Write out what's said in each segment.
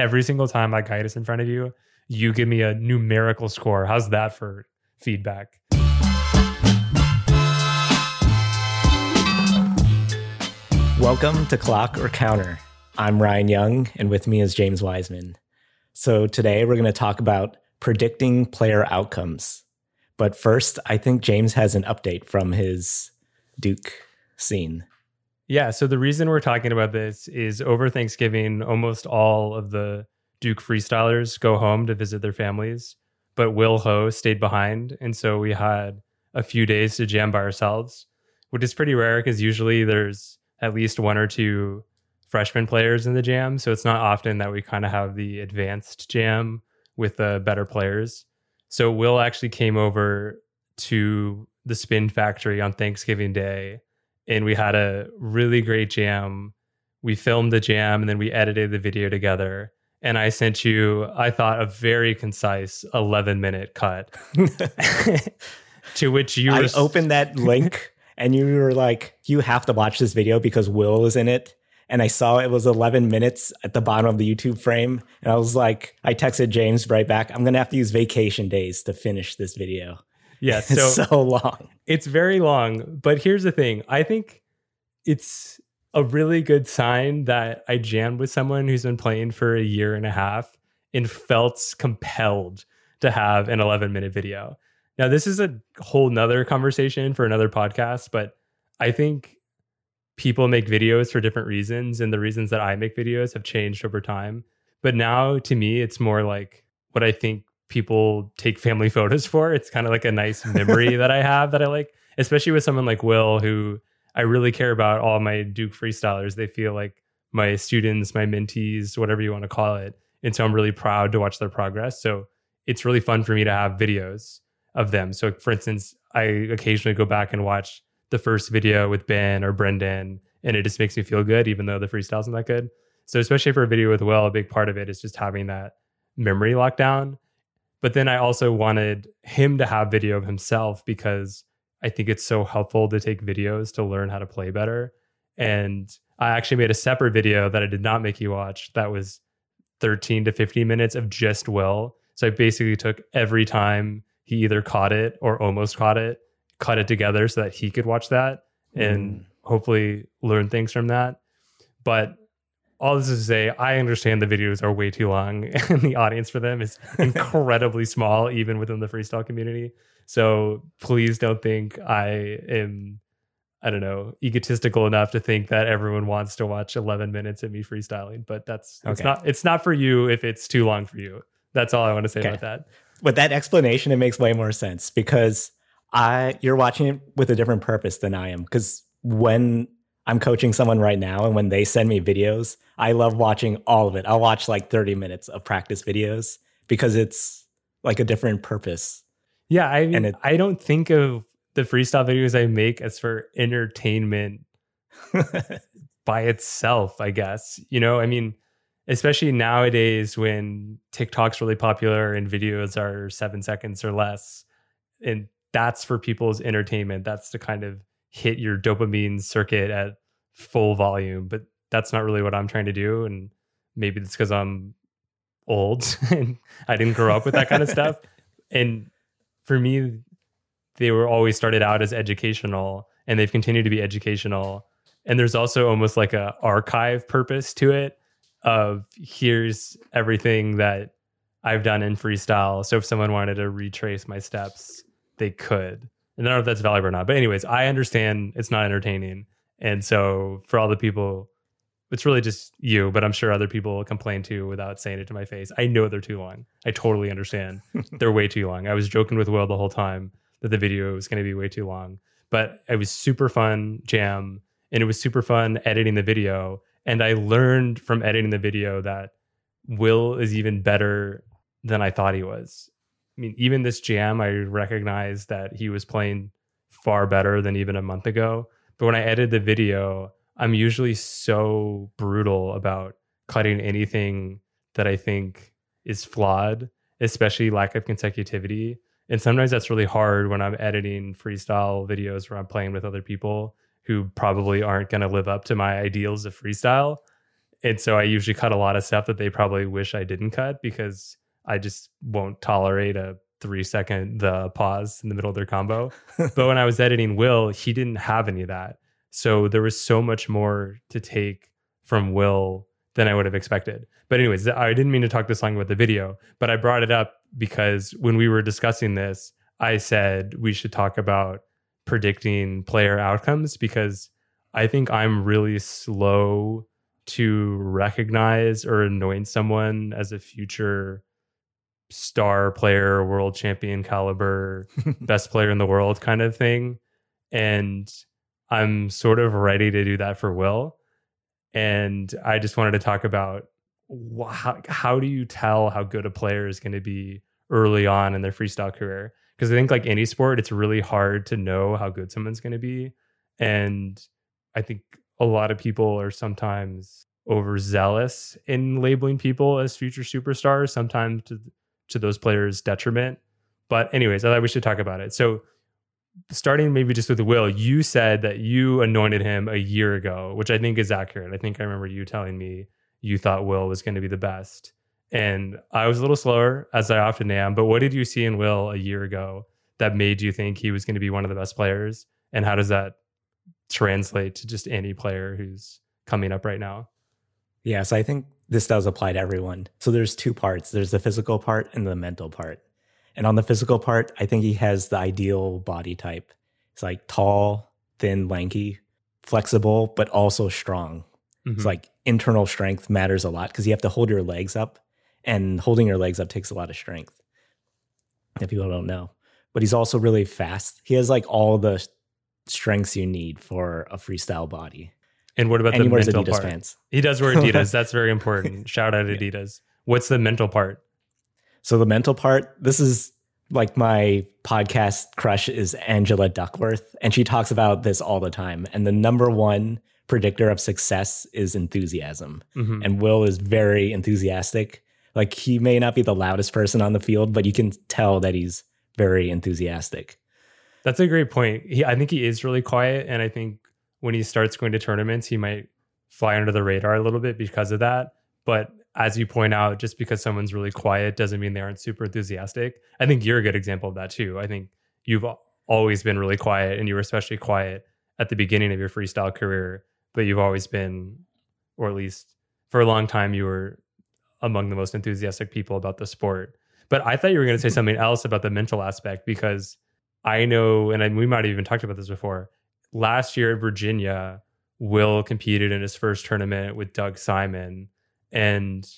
every single time I guide us in front of you, you give me a numerical score. How's that for feedback? Welcome to Clock or Counter. I'm Ryan Young, and with me is James Wiseman. So today we're going to talk about predicting player outcomes. But first, I think James has an update from his Duke scene. Yeah. So the reason we're talking about this is over Thanksgiving, almost all of the Duke freestylers go home to visit their families, but Will Ho stayed behind. And so we had a few days to jam by ourselves, which is pretty rare because usually there's at least one or two freshman players in the jam. So it's not often that we kind of have the advanced jam with the better players. So Will actually came over to the Spin Factory on Thanksgiving Day and we had a really great jam. We filmed the jam and then we edited the video together. And I sent you, I thought, a very concise 11 minute cut. to which you I opened that link and you were like, you have to watch this video because Will is in it. And I saw it was 11 minutes at the bottom of the YouTube frame. And I was like, I texted James right back, I'm going to have to use vacation days to finish this video. Yeah, so, so long. It's very long. But here's the thing I think it's a really good sign that I jammed with someone who's been playing for a year and a half and felt compelled to have an 11 minute video. Now, this is a whole nother conversation for another podcast, but I think people make videos for different reasons, and the reasons that I make videos have changed over time. But now, to me, it's more like what I think people take family photos for. It's kind of like a nice memory that I have that I like, especially with someone like Will, who I really care about all my Duke freestylers. They feel like my students, my mentees, whatever you want to call it. And so I'm really proud to watch their progress. So it's really fun for me to have videos of them. So, for instance, I occasionally go back and watch the first video with Ben or Brendan, and it just makes me feel good, even though the freestyle isn't that good. So, especially for a video with Will, a big part of it is just having that memory lockdown. But then I also wanted him to have video of himself because I think it's so helpful to take videos to learn how to play better. And I actually made a separate video that I did not make you watch that was 13 to 15 minutes of just Will. So I basically took every time he either caught it or almost caught it, cut it together so that he could watch that and mm. hopefully learn things from that. But all this is to say, I understand the videos are way too long and the audience for them is incredibly small, even within the freestyle community. So please don't think I am, I don't know, egotistical enough to think that everyone wants to watch 11 minutes of me freestyling. But that's okay. it's not it's not for you if it's too long for you. That's all I want to say okay. about that. With that explanation, it makes way more sense because I you're watching it with a different purpose than I am. Because when I'm coaching someone right now, and when they send me videos, I love watching all of it. I'll watch like 30 minutes of practice videos because it's like a different purpose. Yeah, I mean, it, I don't think of the freestyle videos I make as for entertainment by itself, I guess. You know, I mean, especially nowadays when TikTok's really popular and videos are seven seconds or less. And that's for people's entertainment. That's the kind of hit your dopamine circuit at full volume. But that's not really what I'm trying to do. And maybe it's because I'm old and I didn't grow up with that kind of stuff. And for me, they were always started out as educational and they've continued to be educational. And there's also almost like a archive purpose to it of here's everything that I've done in freestyle. So if someone wanted to retrace my steps, they could. And I don't know if that's valuable or not. But anyways, I understand it's not entertaining. And so for all the people it's really just you, but I'm sure other people complain too without saying it to my face. I know they're too long. I totally understand. they're way too long. I was joking with Will the whole time that the video was going to be way too long, but it was super fun jam and it was super fun editing the video. And I learned from editing the video that Will is even better than I thought he was. I mean, even this jam, I recognized that he was playing far better than even a month ago. But when I edited the video, I'm usually so brutal about cutting anything that I think is flawed, especially lack of consecutivity. And sometimes that's really hard when I'm editing freestyle videos where I'm playing with other people who probably aren't going to live up to my ideals of freestyle. And so I usually cut a lot of stuff that they probably wish I didn't cut because I just won't tolerate a three second the pause in the middle of their combo. but when I was editing Will, he didn't have any of that. So there was so much more to take from Will than I would have expected. But anyways, I didn't mean to talk this long about the video, but I brought it up because when we were discussing this, I said we should talk about predicting player outcomes because I think I'm really slow to recognize or anoint someone as a future star player, world champion caliber, best player in the world kind of thing. And I'm sort of ready to do that for Will. And I just wanted to talk about how, how do you tell how good a player is going to be early on in their freestyle career? Because I think, like any sport, it's really hard to know how good someone's going to be. And I think a lot of people are sometimes overzealous in labeling people as future superstars, sometimes to, to those players' detriment. But, anyways, I thought we should talk about it. So, starting maybe just with Will, you said that you anointed him a year ago, which I think is accurate. I think I remember you telling me you thought Will was going to be the best. And I was a little slower, as I often am. But what did you see in Will a year ago that made you think he was going to be one of the best players? And how does that translate to just any player who's coming up right now? Yeah, so I think this does apply to everyone. So there's two parts there's the physical part and the mental part. And on the physical part, I think he has the ideal body type. He's like tall, thin, lanky, flexible, but also strong. Mm-hmm. It's like internal strength matters a lot because you have to hold your legs up, and holding your legs up takes a lot of strength. If people don't know, but he's also really fast. He has like all the strengths you need for a freestyle body. And what about and the mental Adidas part? pants. He does wear Adidas. That's very important. Shout out Adidas. What's the mental part? So the mental part, this is like my podcast crush is Angela Duckworth, and she talks about this all the time. And the number one predictor of success is enthusiasm. Mm-hmm. And Will is very enthusiastic. Like he may not be the loudest person on the field, but you can tell that he's very enthusiastic. That's a great point. He, I think he is really quiet, and I think when he starts going to tournaments, he might fly under the radar a little bit because of that. But as you point out, just because someone's really quiet doesn't mean they aren't super enthusiastic. I think you're a good example of that too. I think you've always been really quiet, and you were especially quiet at the beginning of your freestyle career, but you've always been, or at least for a long time, you were among the most enthusiastic people about the sport. But I thought you were going to say mm-hmm. something else about the mental aspect because I know, and we might have even talked about this before. Last year at Virginia, Will competed in his first tournament with Doug Simon and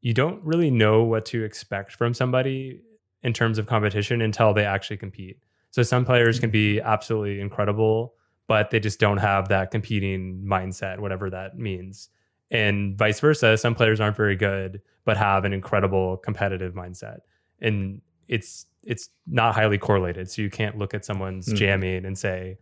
you don't really know what to expect from somebody in terms of competition until they actually compete. So some players can be mm-hmm. absolutely incredible, but they just don't have that competing mindset, whatever that means. And vice versa, some players aren't very good, but have an incredible competitive mindset. And it's it's not highly correlated. So you can't look at someone's mm-hmm. jamming and say,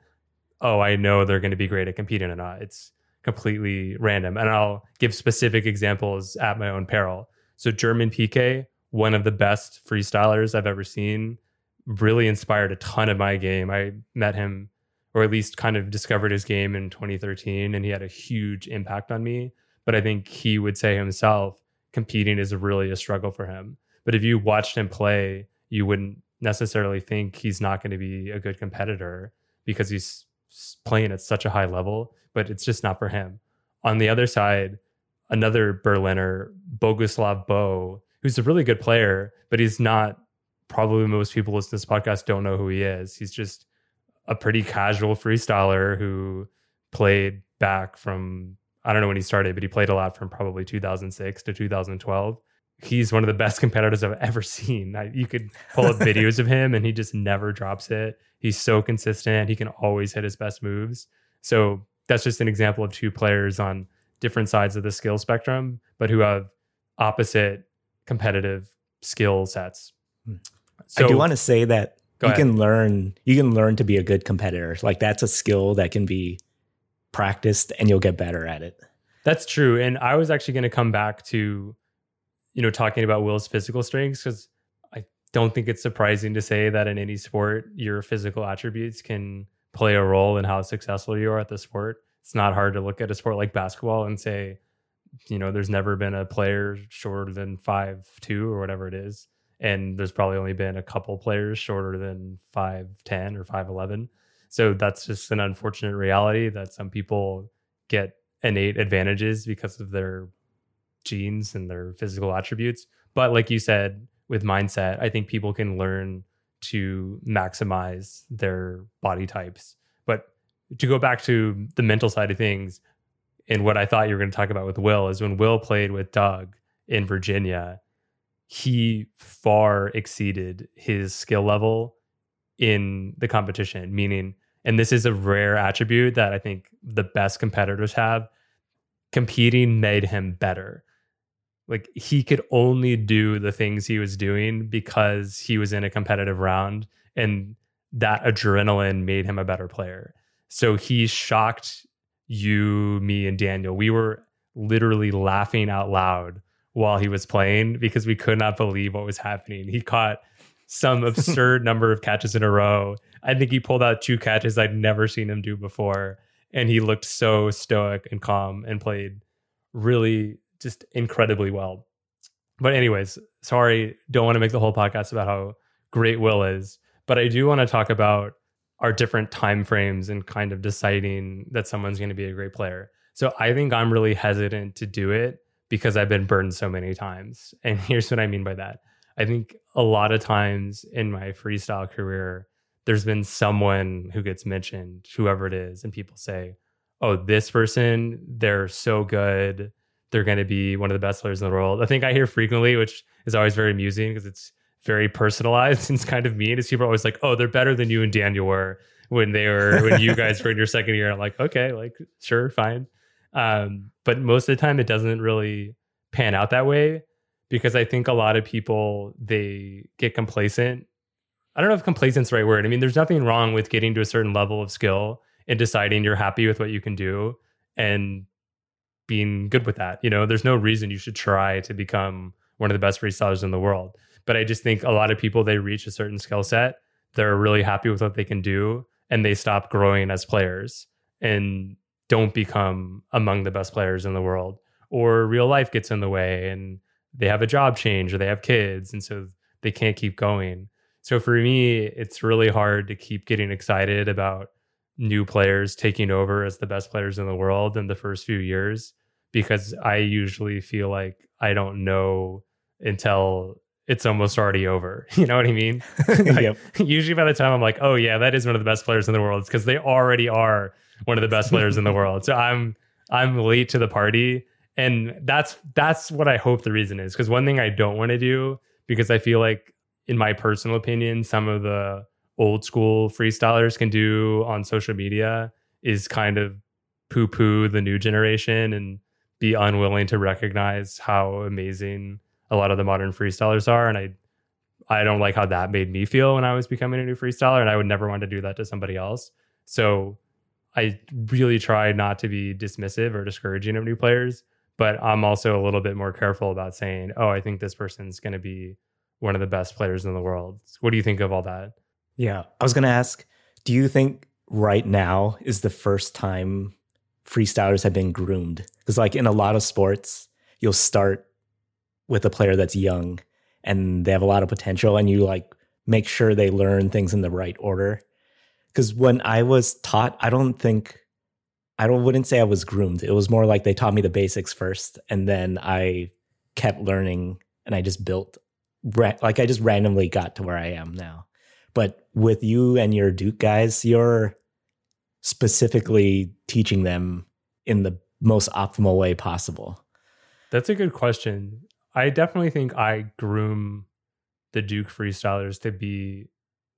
"Oh, I know they're going to be great at competing or not." It's completely random. And I'll give specific examples at my own peril. So German PK, one of the best freestylers I've ever seen, really inspired a ton of my game. I met him or at least kind of discovered his game in 2013 and he had a huge impact on me. But I think he would say himself, competing is really a struggle for him. But if you watched him play, you wouldn't necessarily think he's not going to be a good competitor because he's playing at such a high level but it's just not for him. On the other side, another Berliner, Boguslav Bo, who's a really good player, but he's not probably most people listening to this podcast don't know who he is. He's just a pretty casual freestyler who played back from I don't know when he started, but he played a lot from probably 2006 to 2012. He's one of the best competitors I've ever seen. I, you could pull up videos of him and he just never drops it. He's so consistent. He can always hit his best moves. So that's just an example of two players on different sides of the skill spectrum, but who have opposite competitive skill sets. Hmm. So, I do want to say that you ahead. can learn you can learn to be a good competitor. Like that's a skill that can be practiced and you'll get better at it. That's true. And I was actually going to come back to you know talking about Will's physical strengths cuz I don't think it's surprising to say that in any sport your physical attributes can play a role in how successful you are at the sport. It's not hard to look at a sport like basketball and say you know, there's never been a player shorter than five two or whatever it is, and there's probably only been a couple players shorter than five ten or five eleven. So that's just an unfortunate reality that some people get innate advantages because of their genes and their physical attributes. But like you said, with mindset, I think people can learn to maximize their body types. But to go back to the mental side of things, and what I thought you were going to talk about with Will is when Will played with Doug in Virginia, he far exceeded his skill level in the competition, meaning, and this is a rare attribute that I think the best competitors have. Competing made him better. Like he could only do the things he was doing because he was in a competitive round and that adrenaline made him a better player. So he shocked you, me, and Daniel. We were literally laughing out loud while he was playing because we could not believe what was happening. He caught some absurd number of catches in a row. I think he pulled out two catches I'd never seen him do before. And he looked so stoic and calm and played really just incredibly well. But, anyways, sorry, don't want to make the whole podcast about how great Will is. But I do want to talk about our different time frames and kind of deciding that someone's going to be a great player. So I think I'm really hesitant to do it because I've been burned so many times. And here's what I mean by that. I think a lot of times in my freestyle career, there's been someone who gets mentioned, whoever it is, and people say, Oh, this person, they're so good. They're going to be one of the best players in the world. I think I hear frequently, which is always very amusing because it's very personalized and it's kind of mean. Is people are always like, "Oh, they're better than you and Daniel were when they were when you guys were in your second year." I'm like, okay, like sure, fine. Um, but most of the time, it doesn't really pan out that way because I think a lot of people they get complacent. I don't know if complacent's the right word. I mean, there's nothing wrong with getting to a certain level of skill and deciding you're happy with what you can do and being good with that. You know, there's no reason you should try to become one of the best freestylers in the world. But I just think a lot of people they reach a certain skill set, they're really happy with what they can do, and they stop growing as players and don't become among the best players in the world. Or real life gets in the way and they have a job change or they have kids and so they can't keep going. So for me, it's really hard to keep getting excited about new players taking over as the best players in the world in the first few years because I usually feel like I don't know until it's almost already over. You know what I mean? like, yep. Usually by the time I'm like, oh yeah, that is one of the best players in the world, it's because they already are one of the best players in the world. So I'm I'm late to the party. And that's that's what I hope the reason is. Because one thing I don't want to do, because I feel like, in my personal opinion, some of the old school freestylers can do on social media is kind of poo poo the new generation and be unwilling to recognize how amazing a lot of the modern freestylers are. And I I don't like how that made me feel when I was becoming a new freestyler. And I would never want to do that to somebody else. So I really try not to be dismissive or discouraging of new players, but I'm also a little bit more careful about saying, oh, I think this person's going to be one of the best players in the world. What do you think of all that? Yeah. I was going to ask, do you think right now is the first time freestylers have been groomed? Because, like in a lot of sports, you'll start with a player that's young and they have a lot of potential and you like make sure they learn things in the right order because when i was taught i don't think i don't wouldn't say i was groomed it was more like they taught me the basics first and then i kept learning and i just built like i just randomly got to where i am now but with you and your duke guys you're specifically teaching them in the most optimal way possible that's a good question I definitely think I groom the Duke freestylers to be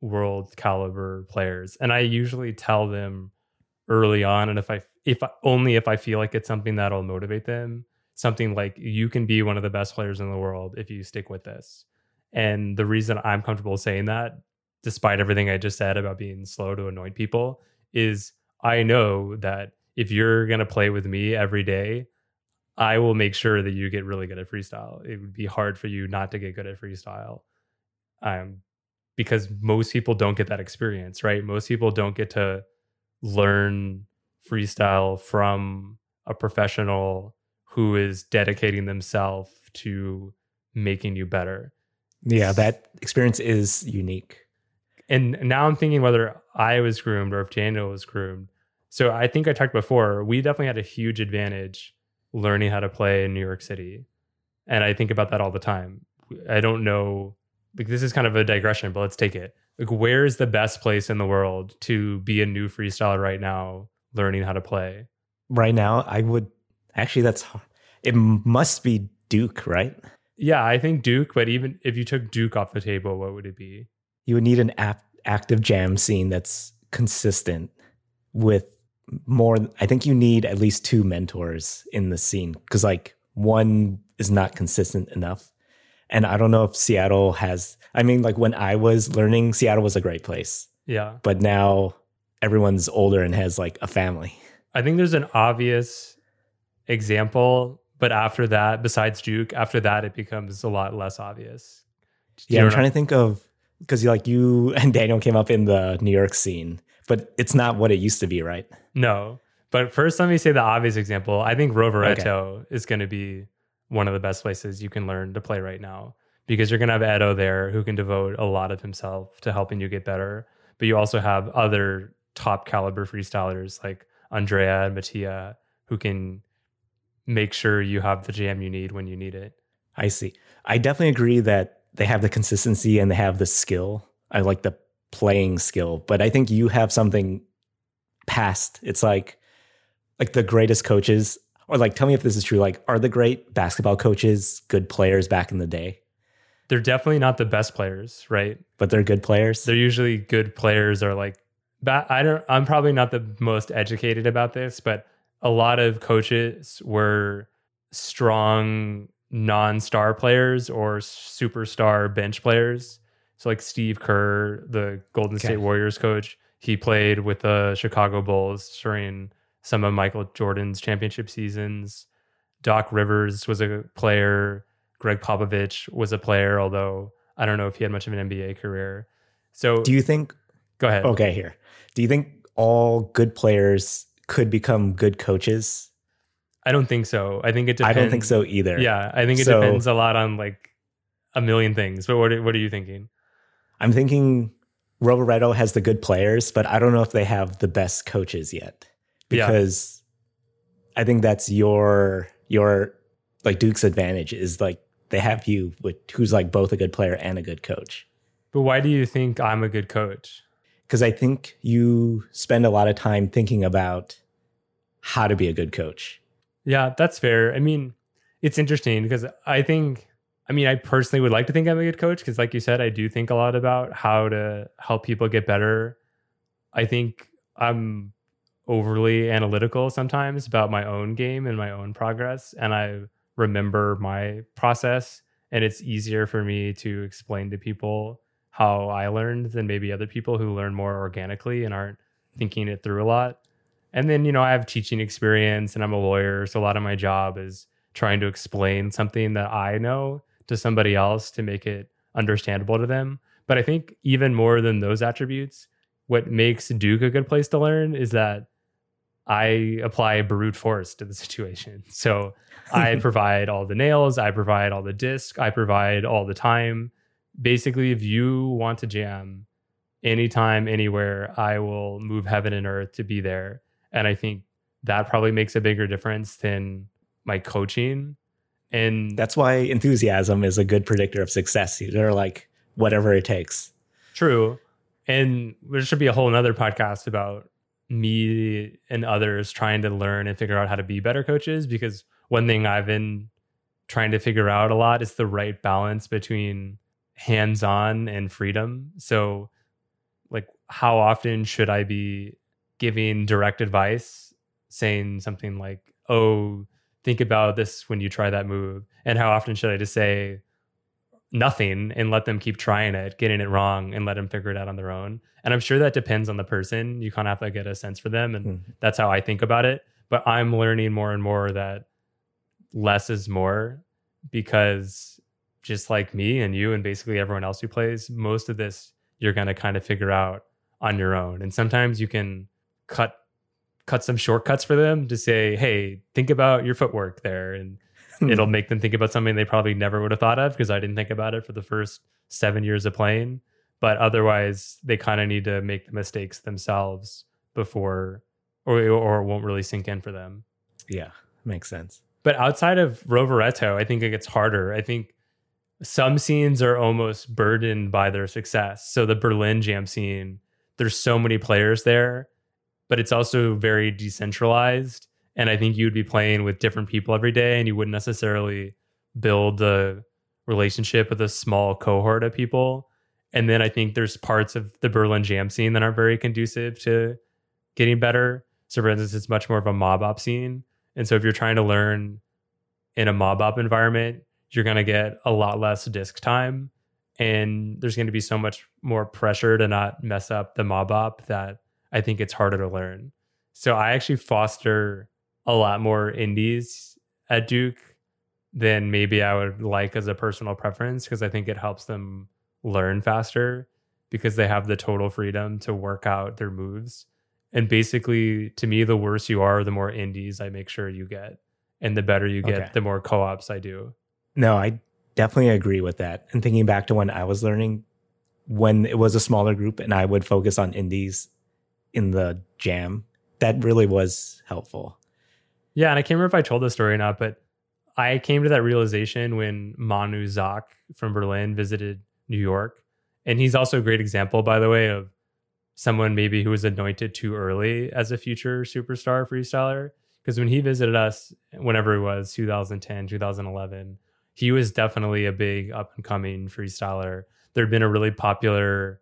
world caliber players. And I usually tell them early on and if I if only if I feel like it's something that'll motivate them, something like you can be one of the best players in the world if you stick with this. And the reason I'm comfortable saying that despite everything I just said about being slow to anoint people is I know that if you're going to play with me every day, I will make sure that you get really good at freestyle. It would be hard for you not to get good at freestyle. Um, because most people don't get that experience, right? Most people don't get to learn freestyle from a professional who is dedicating themselves to making you better. Yeah, that experience is unique. And now I'm thinking whether I was groomed or if Daniel was groomed. So I think I talked before, we definitely had a huge advantage learning how to play in New York City. And I think about that all the time. I don't know, like, this is kind of a digression, but let's take it. Like, where is the best place in the world to be a new freestyler right now, learning how to play? Right now, I would actually, that's hard. It must be Duke, right? Yeah, I think Duke, but even if you took Duke off the table, what would it be? You would need an ap- active jam scene that's consistent with more. I think you need at least two mentors in the scene because, like, one is not consistent enough. And I don't know if Seattle has, I mean, like, when I was learning, Seattle was a great place. Yeah. But now everyone's older and has like a family. I think there's an obvious example, but after that, besides Duke, after that, it becomes a lot less obvious. Yeah, I'm trying to think of because you like you and Daniel came up in the New York scene, but it's not what it used to be, right? No. But first, let me say the obvious example. I think Rovereto okay. is going to be one of the best places you can learn to play right now because you're going to have Edo there who can devote a lot of himself to helping you get better. But you also have other top caliber freestylers like Andrea and Mattia who can make sure you have the jam you need when you need it. I see. I definitely agree that they have the consistency and they have the skill. I like the playing skill, but I think you have something past. It's like like the greatest coaches or like tell me if this is true like are the great basketball coaches good players back in the day? They're definitely not the best players, right? But they're good players. They're usually good players or like I don't I'm probably not the most educated about this, but a lot of coaches were strong non-star players or superstar bench players. So like Steve Kerr, the Golden okay. State Warriors coach, he played with the Chicago Bulls during some of Michael Jordan's championship seasons. Doc Rivers was a player. Gregg Popovich was a player, although I don't know if he had much of an NBA career. So do you think Go ahead. Okay, here. Do you think all good players could become good coaches? I don't think so. I think it depends. I don't think so either. Yeah, I think it so, depends a lot on like a million things. But what are, what are you thinking? I'm thinking Rovereto has the good players, but I don't know if they have the best coaches yet. Because yeah. I think that's your your like Duke's advantage is like they have you with who's like both a good player and a good coach. But why do you think I'm a good coach? because I think you spend a lot of time thinking about how to be a good coach. Yeah, that's fair. I mean, it's interesting because I think, I mean, I personally would like to think I'm a good coach because, like you said, I do think a lot about how to help people get better. I think I'm overly analytical sometimes about my own game and my own progress. And I remember my process, and it's easier for me to explain to people how I learned than maybe other people who learn more organically and aren't thinking it through a lot. And then, you know, I have teaching experience and I'm a lawyer. So a lot of my job is trying to explain something that I know to somebody else to make it understandable to them. But I think even more than those attributes, what makes Duke a good place to learn is that I apply brute force to the situation. So I provide all the nails, I provide all the disc, I provide all the time basically, if you want to jam anytime, anywhere, I will move heaven and earth to be there. And I think that probably makes a bigger difference than my coaching. And that's why enthusiasm is a good predictor of success. They're like whatever it takes. True. And there should be a whole nother podcast about me and others trying to learn and figure out how to be better coaches because one thing I've been trying to figure out a lot is the right balance between hands on and freedom. So, like, how often should I be giving direct advice, saying something like, oh, think about this when you try that move? And how often should I just say nothing and let them keep trying it, getting it wrong, and let them figure it out on their own? And I'm sure that depends on the person. You kind of have to get a sense for them. And mm-hmm. that's how I think about it. But I'm learning more and more that less is more because just like me and you and basically everyone else who plays, most of this you're going to kind of figure out on your own. And sometimes you can cut cut some shortcuts for them to say, hey, think about your footwork there. And Hmm. it'll make them think about something they probably never would have thought of because I didn't think about it for the first seven years of playing. But otherwise, they kind of need to make the mistakes themselves before, or, or it won't really sink in for them. Yeah, makes sense. But outside of Rovereto, I think it gets harder. I think some scenes are almost burdened by their success. So the Berlin jam scene, there's so many players there, but it's also very decentralized. And I think you'd be playing with different people every day and you wouldn't necessarily build a relationship with a small cohort of people. And then I think there's parts of the Berlin jam scene that aren't very conducive to getting better. So for instance, it's much more of a mob op scene. And so if you're trying to learn in a mob op environment, you're going to get a lot less disk time. And there's going to be so much more pressure to not mess up the mob op that I think it's harder to learn. So I actually foster a lot more indies at Duke than maybe I would like as a personal preference because I think it helps them learn faster because they have the total freedom to work out their moves. And basically, to me, the worse you are, the more indies I make sure you get. And the better you get, Okay. the more co ops I do. No, I definitely agree with that. And thinking back to when I was learning, when it was a smaller group and I would focus on indies in the jam, that really was helpful. Yeah, and I can't remember if I told this story or not, but I came to that realization when Manu Zak from Berlin visited New York. And he's also a great example, by the way, of someone maybe who was anointed too early as a future superstar freestyler. Because when he visited us, whenever it was 2010, 2011, he was definitely a big up and coming freestyler. There'd been a really popular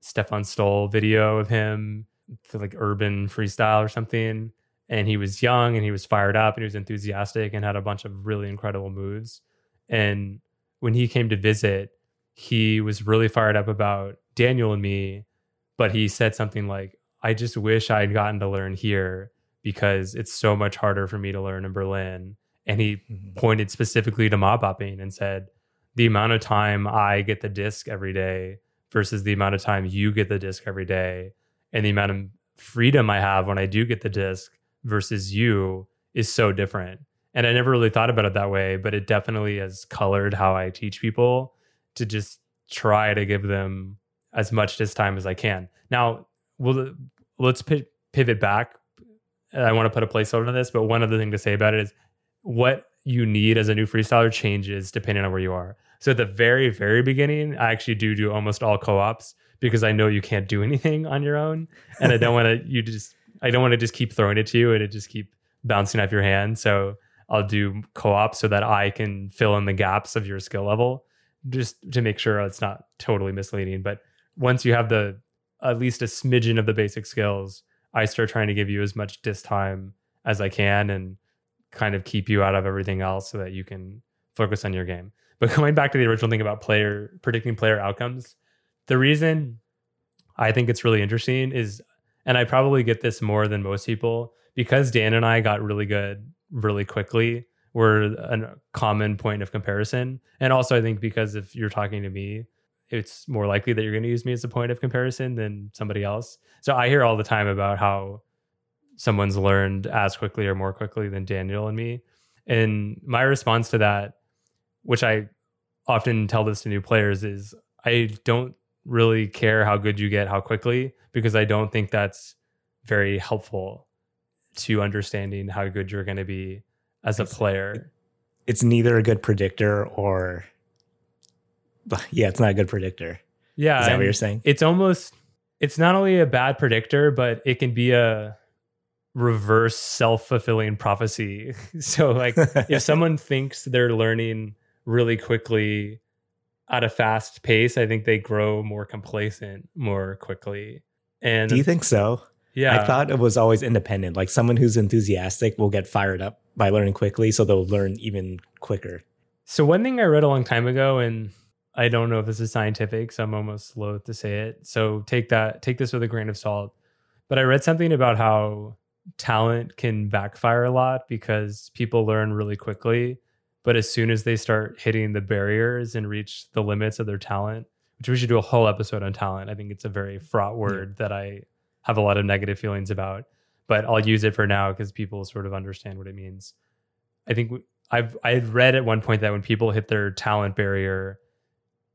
Stefan Stoll video of him for like urban freestyle or something and he was young and he was fired up and he was enthusiastic and had a bunch of really incredible moves. And when he came to visit, he was really fired up about Daniel and me, but he said something like, I just wish I'd gotten to learn here because it's so much harder for me to learn in Berlin. And he mm-hmm. pointed specifically to mob hopping and said, the amount of time I get the disc every day versus the amount of time you get the disc every day and the amount of freedom I have when I do get the disc versus you is so different. And I never really thought about it that way, but it definitely has colored how I teach people to just try to give them as much disc time as I can. Now, we'll, let's pi- pivot back. I want to put a placeholder on this, but one other thing to say about it is what you need as a new freestyler changes depending on where you are. So at the very, very beginning, I actually do do almost all co-ops because I know you can't do anything on your own, and I don't want to. You just, I don't want to just keep throwing it to you and it just keep bouncing off your hand. So I'll do co-op so that I can fill in the gaps of your skill level, just to make sure it's not totally misleading. But once you have the at least a smidgen of the basic skills, I start trying to give you as much dis time as I can and kind of keep you out of everything else so that you can focus on your game. But going back to the original thing about player predicting player outcomes, the reason I think it's really interesting is, and I probably get this more than most people, because Dan and I got really good really quickly. We're a common point of comparison. And also, I think because if you're talking to me, it's more likely that you're going to use me as a point of comparison than somebody else. So I hear all the time about how someone's learned as quickly or more quickly than Daniel and me. And my response to that, which I often tell this to new players, is I don't really care how good you get, how quickly, because I don't think that's very helpful to understanding how good you're going to be as a player. It's neither a good predictor or, yeah, it's not a good predictor. Yeah. Is that what you're saying? It's almost, it's not only a bad predictor, but it can be a reverse self fulfilling prophecy. so, like, if someone thinks they're learning really quickly at a fast pace, I think they grow more complacent more quickly. And Do you think so? yeah, I thought it was always independent. Like someone who's enthusiastic will get fired up by learning quickly, so they'll learn even quicker. So one thing I read a long time ago, and I don't know if this is scientific, so I'm almost loath to say it. So take that, take this with a grain of salt. But I read something about how talent can backfire a lot because people learn really quickly, but as soon as they start hitting the barriers and reach the limits of their talent, which we should do a whole episode on talent. I think it's a very fraught word that I have a lot of negative feelings about. but I'll use it for now because people sort of understand what it means. I think I've I read at one point that when people hit their talent barrier,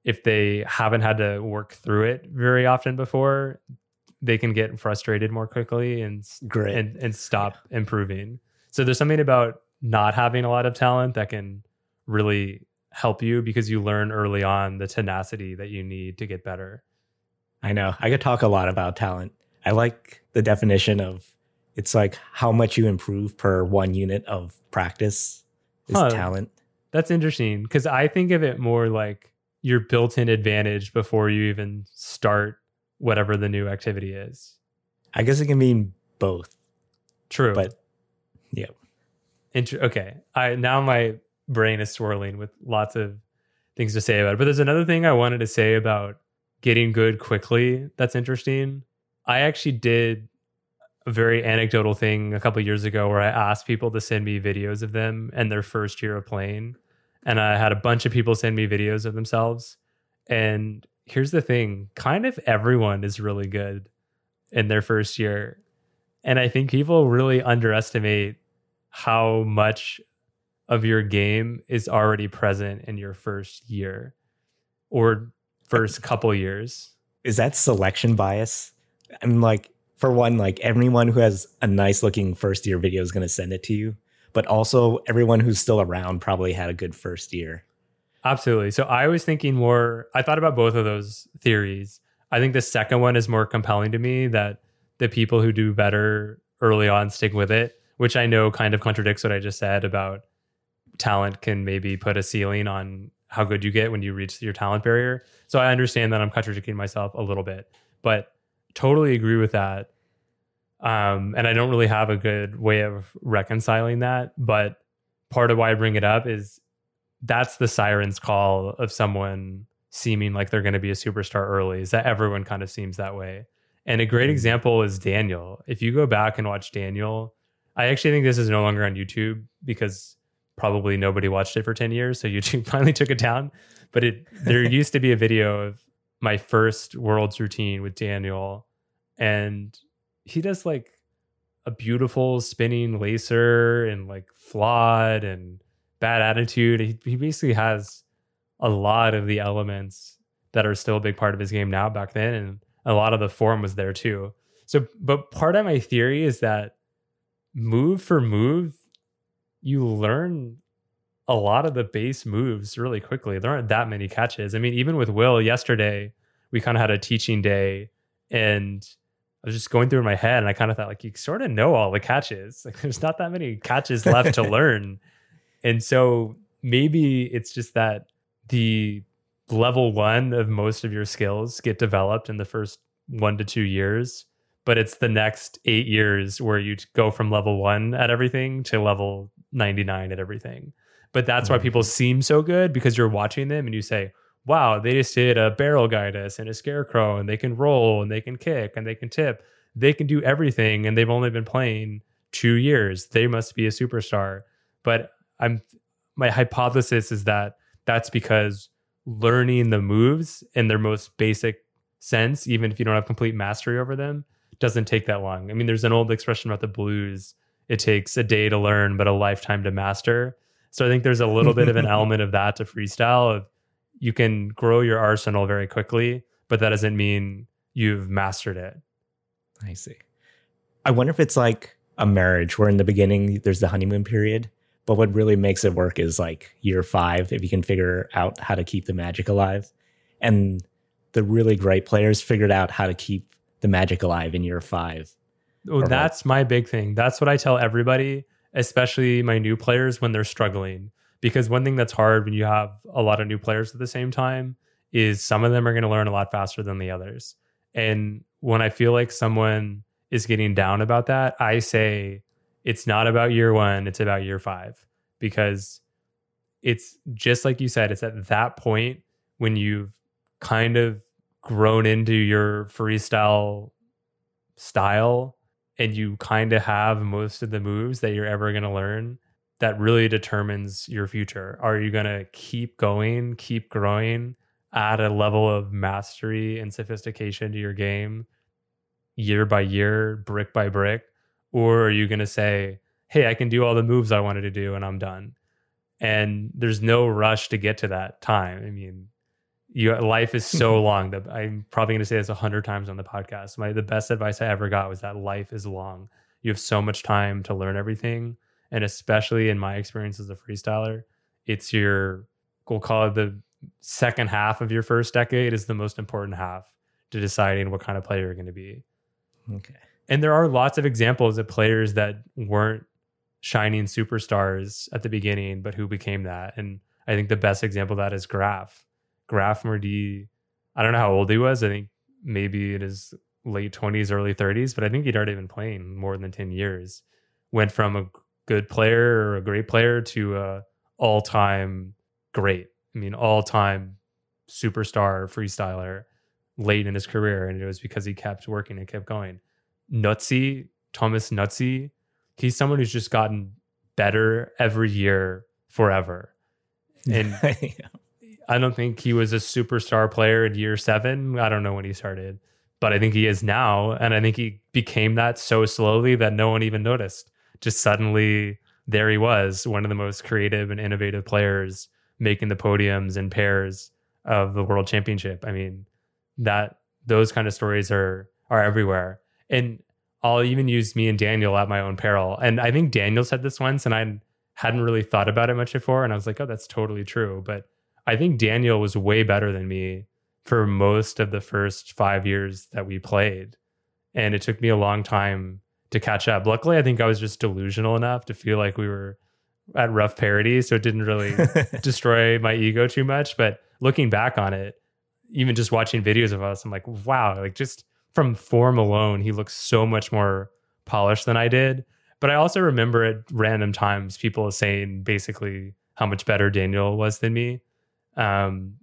if they haven't had to work through it very often before, they can get frustrated more quickly and Great. and, and stop improving. So there's something about not having a lot of talent that can really help you because you learn early on the tenacity that you need to get better. I know. I could talk a lot about talent. I like the definition of it's like how much you improve per one unit of practice is Huh. talent. That's interesting because I think of it more like your built in advantage before you even start whatever the new activity is. I guess it can mean both, True. but yeah. Inter- okay. I now my brain is swirling with lots of things to say about it. But there's another thing I wanted to say about getting good quickly that's interesting. I actually did a very anecdotal thing a couple years ago where I asked people to send me videos of them and their first year of playing. And I had a bunch of people send me videos of themselves. And here's the thing kind of everyone is really good in their first year. And I think people really underestimate how much of your game is already present in your first year or first couple years. Is that selection bias? I'm like, for one, like everyone who has a nice looking first year video is going to send it to you, but also everyone who's still around probably had a good first year. Absolutely. So I was thinking more, I thought about both of those theories. I think the second one is more compelling to me that the people who do better early on stick with it, which I know kind of contradicts what I just said about talent can maybe put a ceiling on how good you get when you reach your talent barrier. So I understand that I'm contradicting myself a little bit, but totally agree with that. Um, and I don't really have a good way of reconciling that. But part of why I bring it up is that's the siren's call of someone seeming like they're going to be a superstar early is that everyone kind of seems that way. And a great example is Daniel. If you go back and watch Daniel, I actually think this is no longer on YouTube because probably nobody watched it for 10 years. So YouTube finally took it down. But it there used to be a video of my first world's routine with Daniel. And he does like a beautiful spinning lacer and like flawed and bad attitude. He, he basically has a lot of the elements that are still a big part of his game now back then. And a lot of the form was there too. So, but part of my theory is that move for move, you learn a lot of the base moves really quickly. There aren't that many catches. I mean, even with Will yesterday, we kind of had a teaching day and I was just going through in my head and I kind of thought like you sort of know all the catches. Like there's not that many catches left to learn. And so maybe it's just that the level 1 of most of your skills get developed in the first 1 to 2 years, but it's the next 8 years where you go from level 1 at everything to level 99 at everything. But that's why mm. people seem so good because you're watching them and you say, wow, they just did a barrel gitis and a scarecrow and they can roll and they can kick and they can tip. They can do everything and they've only been playing two years. They must be a superstar. But I'm my hypothesis is that that's because learning the moves in their most basic sense, even if you don't have complete mastery over them, doesn't take that long. I mean, there's an old expression about the blues. It takes a day to learn, but a lifetime to master. So I think there's a little bit of an element of that to freestyle of you can grow your arsenal very quickly, but that doesn't mean you've mastered it. I see. I wonder if it's like a marriage where in the beginning there's the honeymoon period, but what really makes it work is like year five, if you can figure out how to keep the magic alive. And the really great players figured out how to keep the magic alive in year five. Oh, that's my big thing. That's what I tell everybody, especially my new players when they're struggling. Because one thing that's hard when you have a lot of new players at the same time is some of them are going to learn a lot faster than the others. And when I feel like someone is getting down about that, I say it's not about year one, it's about year five. Because it's just like you said, it's at that point when you've kind of grown into your freestyle style and you kind of have most of the moves that you're ever going to learn that really determines your future are you going to keep going keep growing add a level of mastery and sophistication to your game year by year brick by brick or are you going to say, "Hey, I can do all the moves I wanted to do and I'm done." And there's no rush to get to that time. I mean, your life is so mm-hmm. long that I'm probably going to say this a hundred times on the podcast. My the best advice I ever got was that life is long. You have so much time to learn everything, and especially in my experience as a freestyler, it's your we'll call it the second half of your first decade is the most important half to deciding what kind of player you're going to be. Okay. And there are lots of examples of players that weren't shining superstars at the beginning, but who became that. And I think the best example of that is Graf. Graf Merdi, I don't know how old he was. I think maybe in his late 20s, early 30s, but I think he'd already been playing more than 10 years. Went from a good player or a great player to a all-time great. I mean, all-time superstar freestyler late in his career. And it was because he kept working and kept going. Nutzy, Thomas Nutzy, he's someone who's just gotten better every year forever. And yeah. I don't think he was a superstar player in year seven. I don't know when he started, but I think he is now. And I think he became that so slowly that no one even noticed. Just suddenly, there he was, one of the most creative and innovative players making the podiums and pairs of the world championship. I mean, that those kind of stories are are everywhere. And I'll even use me and Daniel at my own peril. And I think Daniel said this once, and I hadn't really thought about it much before. And I was like, oh, that's totally true. But I think Daniel was way better than me for most of the first five years that we played. And it took me a long time to catch up. Luckily, I think I was just delusional enough to feel like we were at rough parity. So it didn't really destroy my ego too much. But looking back on it, even just watching videos of us, I'm like, wow, like just from form alone, he looks so much more polished than I did. But I also remember at random times people saying basically how much better Daniel was than me. Um,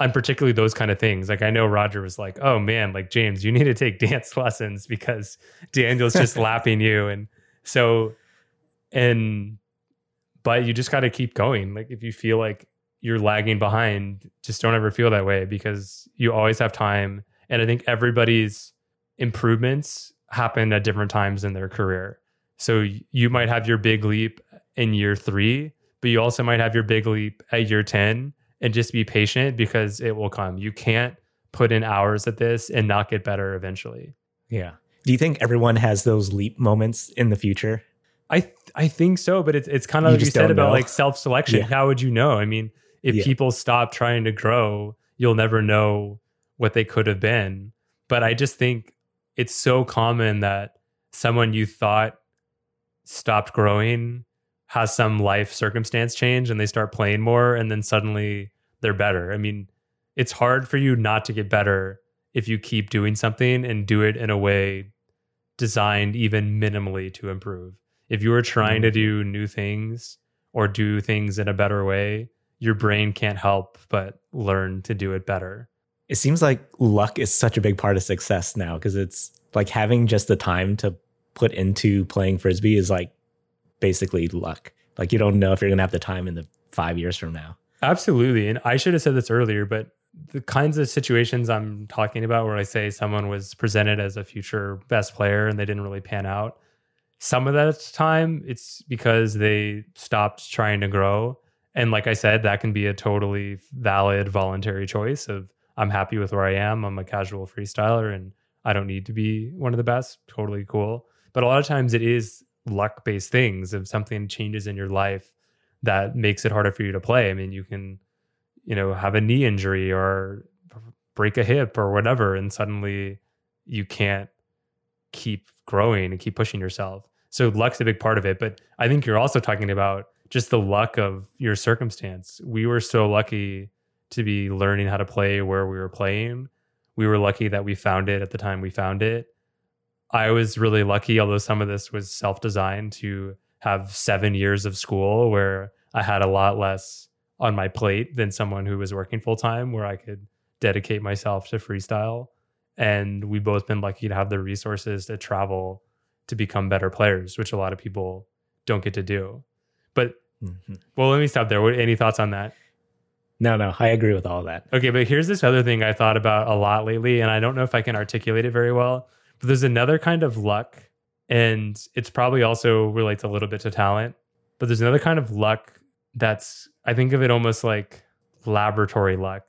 and particularly those kind of things. Like I know Roger was like, "Oh man, like James, you need to take dance lessons because Daniel's just lapping you." And so, and but you just got to keep going. Like if you feel like you're lagging behind, just don't ever feel that way because you always have time. And I think everybody's improvements happen at different times in their career. So you might have your big leap in year three, but you also might have your big leap at year 10 and just be patient because it will come. You can't put in hours at this and not get better eventually. Yeah. Do you think everyone has those leap moments in the future? I th- I think so, but it's it's kind of You like you said about know. like self selection. Yeah. How would you know? I mean, if Yeah. people stop trying to grow, you'll never know what they could have been. But I just think it's so common that someone you thought stopped growing has some life circumstance change and they start playing more and then suddenly they're better. I mean, it's hard for you not to get better if you keep doing something and do it in a way designed even minimally to improve. If you are trying to mm-hmm. do new things or do things in a better way, your brain can't help but learn to do it better. It seems like luck is such a big part of success now because it's like having just the time to put into playing frisbee is like basically luck. Like you don't know if you're gonna have the time in the five years from now. Absolutely. And I should have said this earlier, but the kinds of situations I'm talking about where I say someone was presented as a future best player and they didn't really pan out, some of that time it's because they stopped trying to grow. And like I said, that can be a totally valid voluntary choice of I'm happy with where I am. I'm a casual freestyler and I don't need to be one of the best. Totally cool. But a lot of times it is luck based things. If something changes in your life that makes it harder for you to play. I mean, you can, you know, have a knee injury or break a hip or whatever, and suddenly you can't keep growing and keep pushing yourself. So luck's a big part of it. But I think you're also talking about just the luck of your circumstance. We were so lucky to be learning how to play where we were playing. We were lucky that we found it at the time we found it. I was really lucky, although some of this was self designed, to have seven years of school where I had a lot less on my plate than someone who was working full time, where I could dedicate myself to freestyle. And we've both been lucky to have the resources to travel to become better players, which a lot of people don't get to do. But Mhm. well, let me stop there. What, any thoughts on that? No, no, I agree with all that. Okay, but here's this other thing I thought about a lot lately, and I don't know if I can articulate it very well. But there's another kind of luck And it's probably also relates a little bit to talent. But there's another kind of luck that's, I think of it almost like laboratory luck.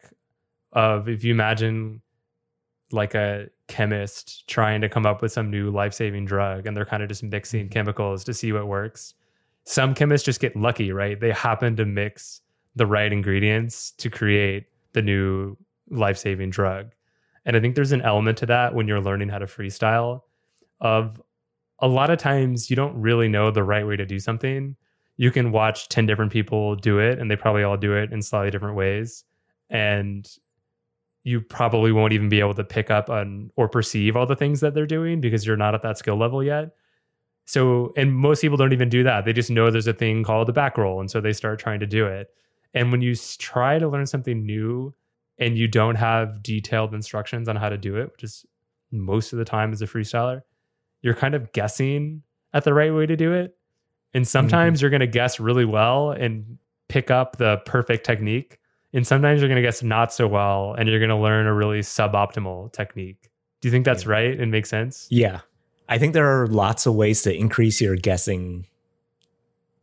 Of if you imagine like a chemist trying to come up with some new life saving drug and they're kind of just mixing Mm-hmm. chemicals to see what works. Some chemists just get lucky, right? They happen to mix the right ingredients to create the new life saving drug. And I think there's an element to that when you're learning how to freestyle of a lot of times you don't really know the right way to do something. You can watch 10 different people do it and they probably all do it in slightly different ways. And you probably won't even be able to pick up on or perceive all the things that they're doing because you're not at that skill level yet. So, and most people don't even do that. They just know there's a thing called a back roll. And so they start trying to do it. And when you try to learn something new and you don't have detailed instructions on how to do it, which is most of the time as a freestyler, you're kind of guessing at the right way to do it. And mm-hmm. sometimes you're going to guess really well and pick up the perfect technique. And sometimes you're going to guess not so well and you're going to learn a really suboptimal technique. Do you think that's Yeah. right and makes sense? Yeah. I think there are lots of ways to increase your guessing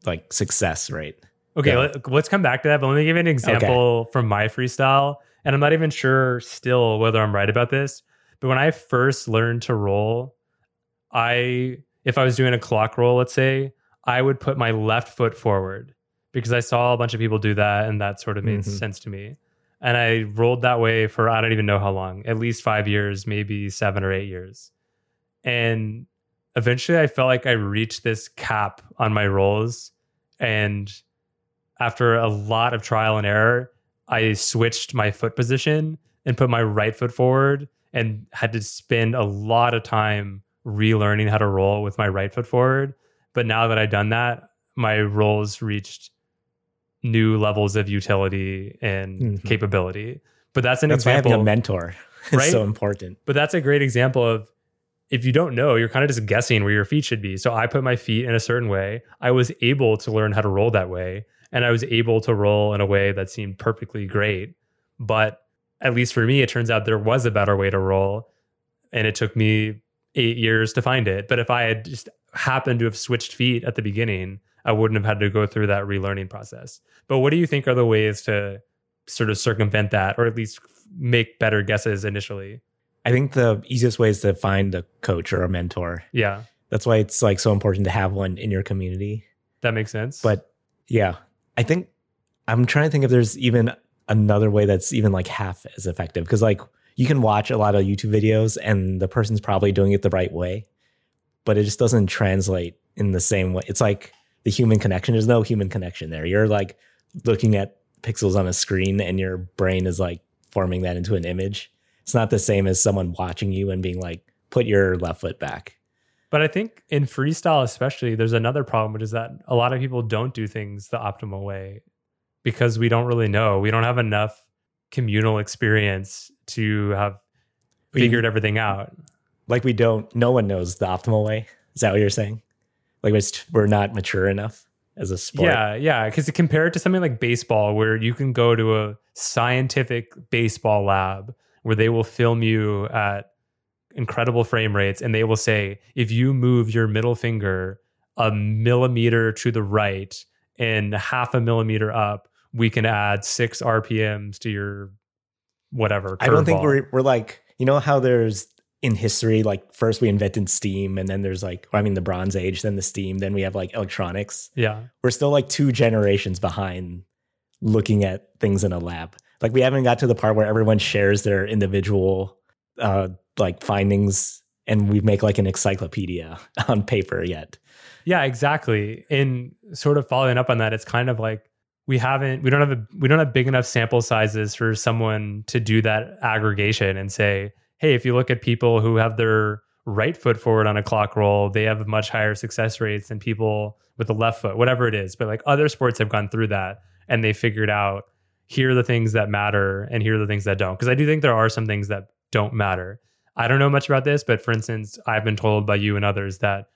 like success rate. Okay, Yeah. let, us come back to that. But let me give you an example from my freestyle. And I'm not even sure still whether I'm right about this. But when I first learned to roll, I, if I was doing a clock roll, let's say, I would put my left foot forward because I saw a bunch of people do that and that sort of made Mhm. sense to me. And I rolled that way for I don't even know how long, at least five years, maybe seven or eight years. And eventually I felt like I reached this cap on my rolls. And after a lot of trial and error, I switched my foot position and put my right foot forward and had to spend a lot of time relearning how to roll with my right foot forward. But now that I've done that, my rolls reached new levels of utility and Mhm. capability. But that's an That's example. having a mentor is Right? so important. But that's a great example of if you don't know, you're kind of just guessing where your feet should be. So I put my feet in a certain way. I was able to learn how to roll that way. And I was able to roll in a way that seemed perfectly great. But at least for me, it turns out there was a better way to roll. And it took me eight years to find it. But if I had just happened to have switched feet at the beginning, I wouldn't have had to go through that relearning process. But what do you think are the ways to sort of circumvent that or at least make better guesses initially? I think the easiest way is to find a coach or a mentor. Yeah, That's why it's like so important to have one in your community. that makes sense. But yeah, I think I'm trying to think if there's even another way that's even like half as effective because like you can watch a lot of YouTube videos and the person's probably doing it the right way, but it just doesn't translate in the same way. It's like the human connection. There's no human connection there. You're like looking at pixels on a screen and your brain is like forming that into an image. It's not the same as someone watching you and being like, put your left foot back. But I think in freestyle, especially, there's another problem, which is that a lot of people don't do things the optimal way because we don't really know. We don't have enough communal experience to have We- figured everything out. like we don't no one knows the optimal way is that what you're saying like we're, we're not mature enough as a sport Yeah, yeah. Because compare it to something like baseball, where you can go to a scientific baseball lab where they will film you at incredible frame rates and they will say, if you move your middle finger a millimeter to the right and half a millimeter up, we can add six RPMs to your whatever. i don't think curveball. we're we're like you know how there's in history like first we invented steam and then there's like i mean the bronze age then the steam then we have like electronics Yeah. we're still like two generations behind looking at things in a lab like we haven't got to the part where everyone shares their individual uh like findings and we make like an encyclopedia on paper yet Yeah, exactly. And sort of following up on that, it's kind of like we haven't we don't have a we don't have big enough sample sizes for someone to do that aggregation and say, hey, if you look at people who have their right foot forward on a clock roll, they have much higher success rates than people with the left foot, whatever it is. But like other sports have gone through that and they figured out here are the things that matter and here are the things that don't. Because I do think there are some things that don't matter. I don't know much about this, but for instance, I've been told by you and others that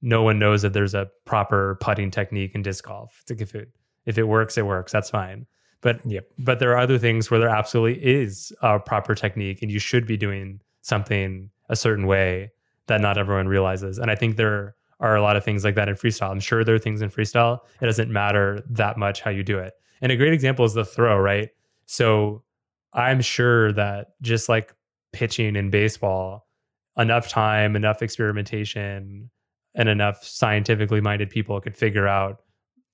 no one knows that there's a proper putting technique in disc golf. It's like if it if it works, it works. That's fine. But Yep. but there are other things where there absolutely is a proper technique, and you should be doing something a certain way that not everyone realizes. And I think there are a lot of things like that in freestyle. I'm sure there are things in freestyle. It doesn't matter that much how you do it. And a great example is the throw, right? So I'm sure that just like pitching in baseball, enough time, enough experimentation, and enough scientifically minded people could figure out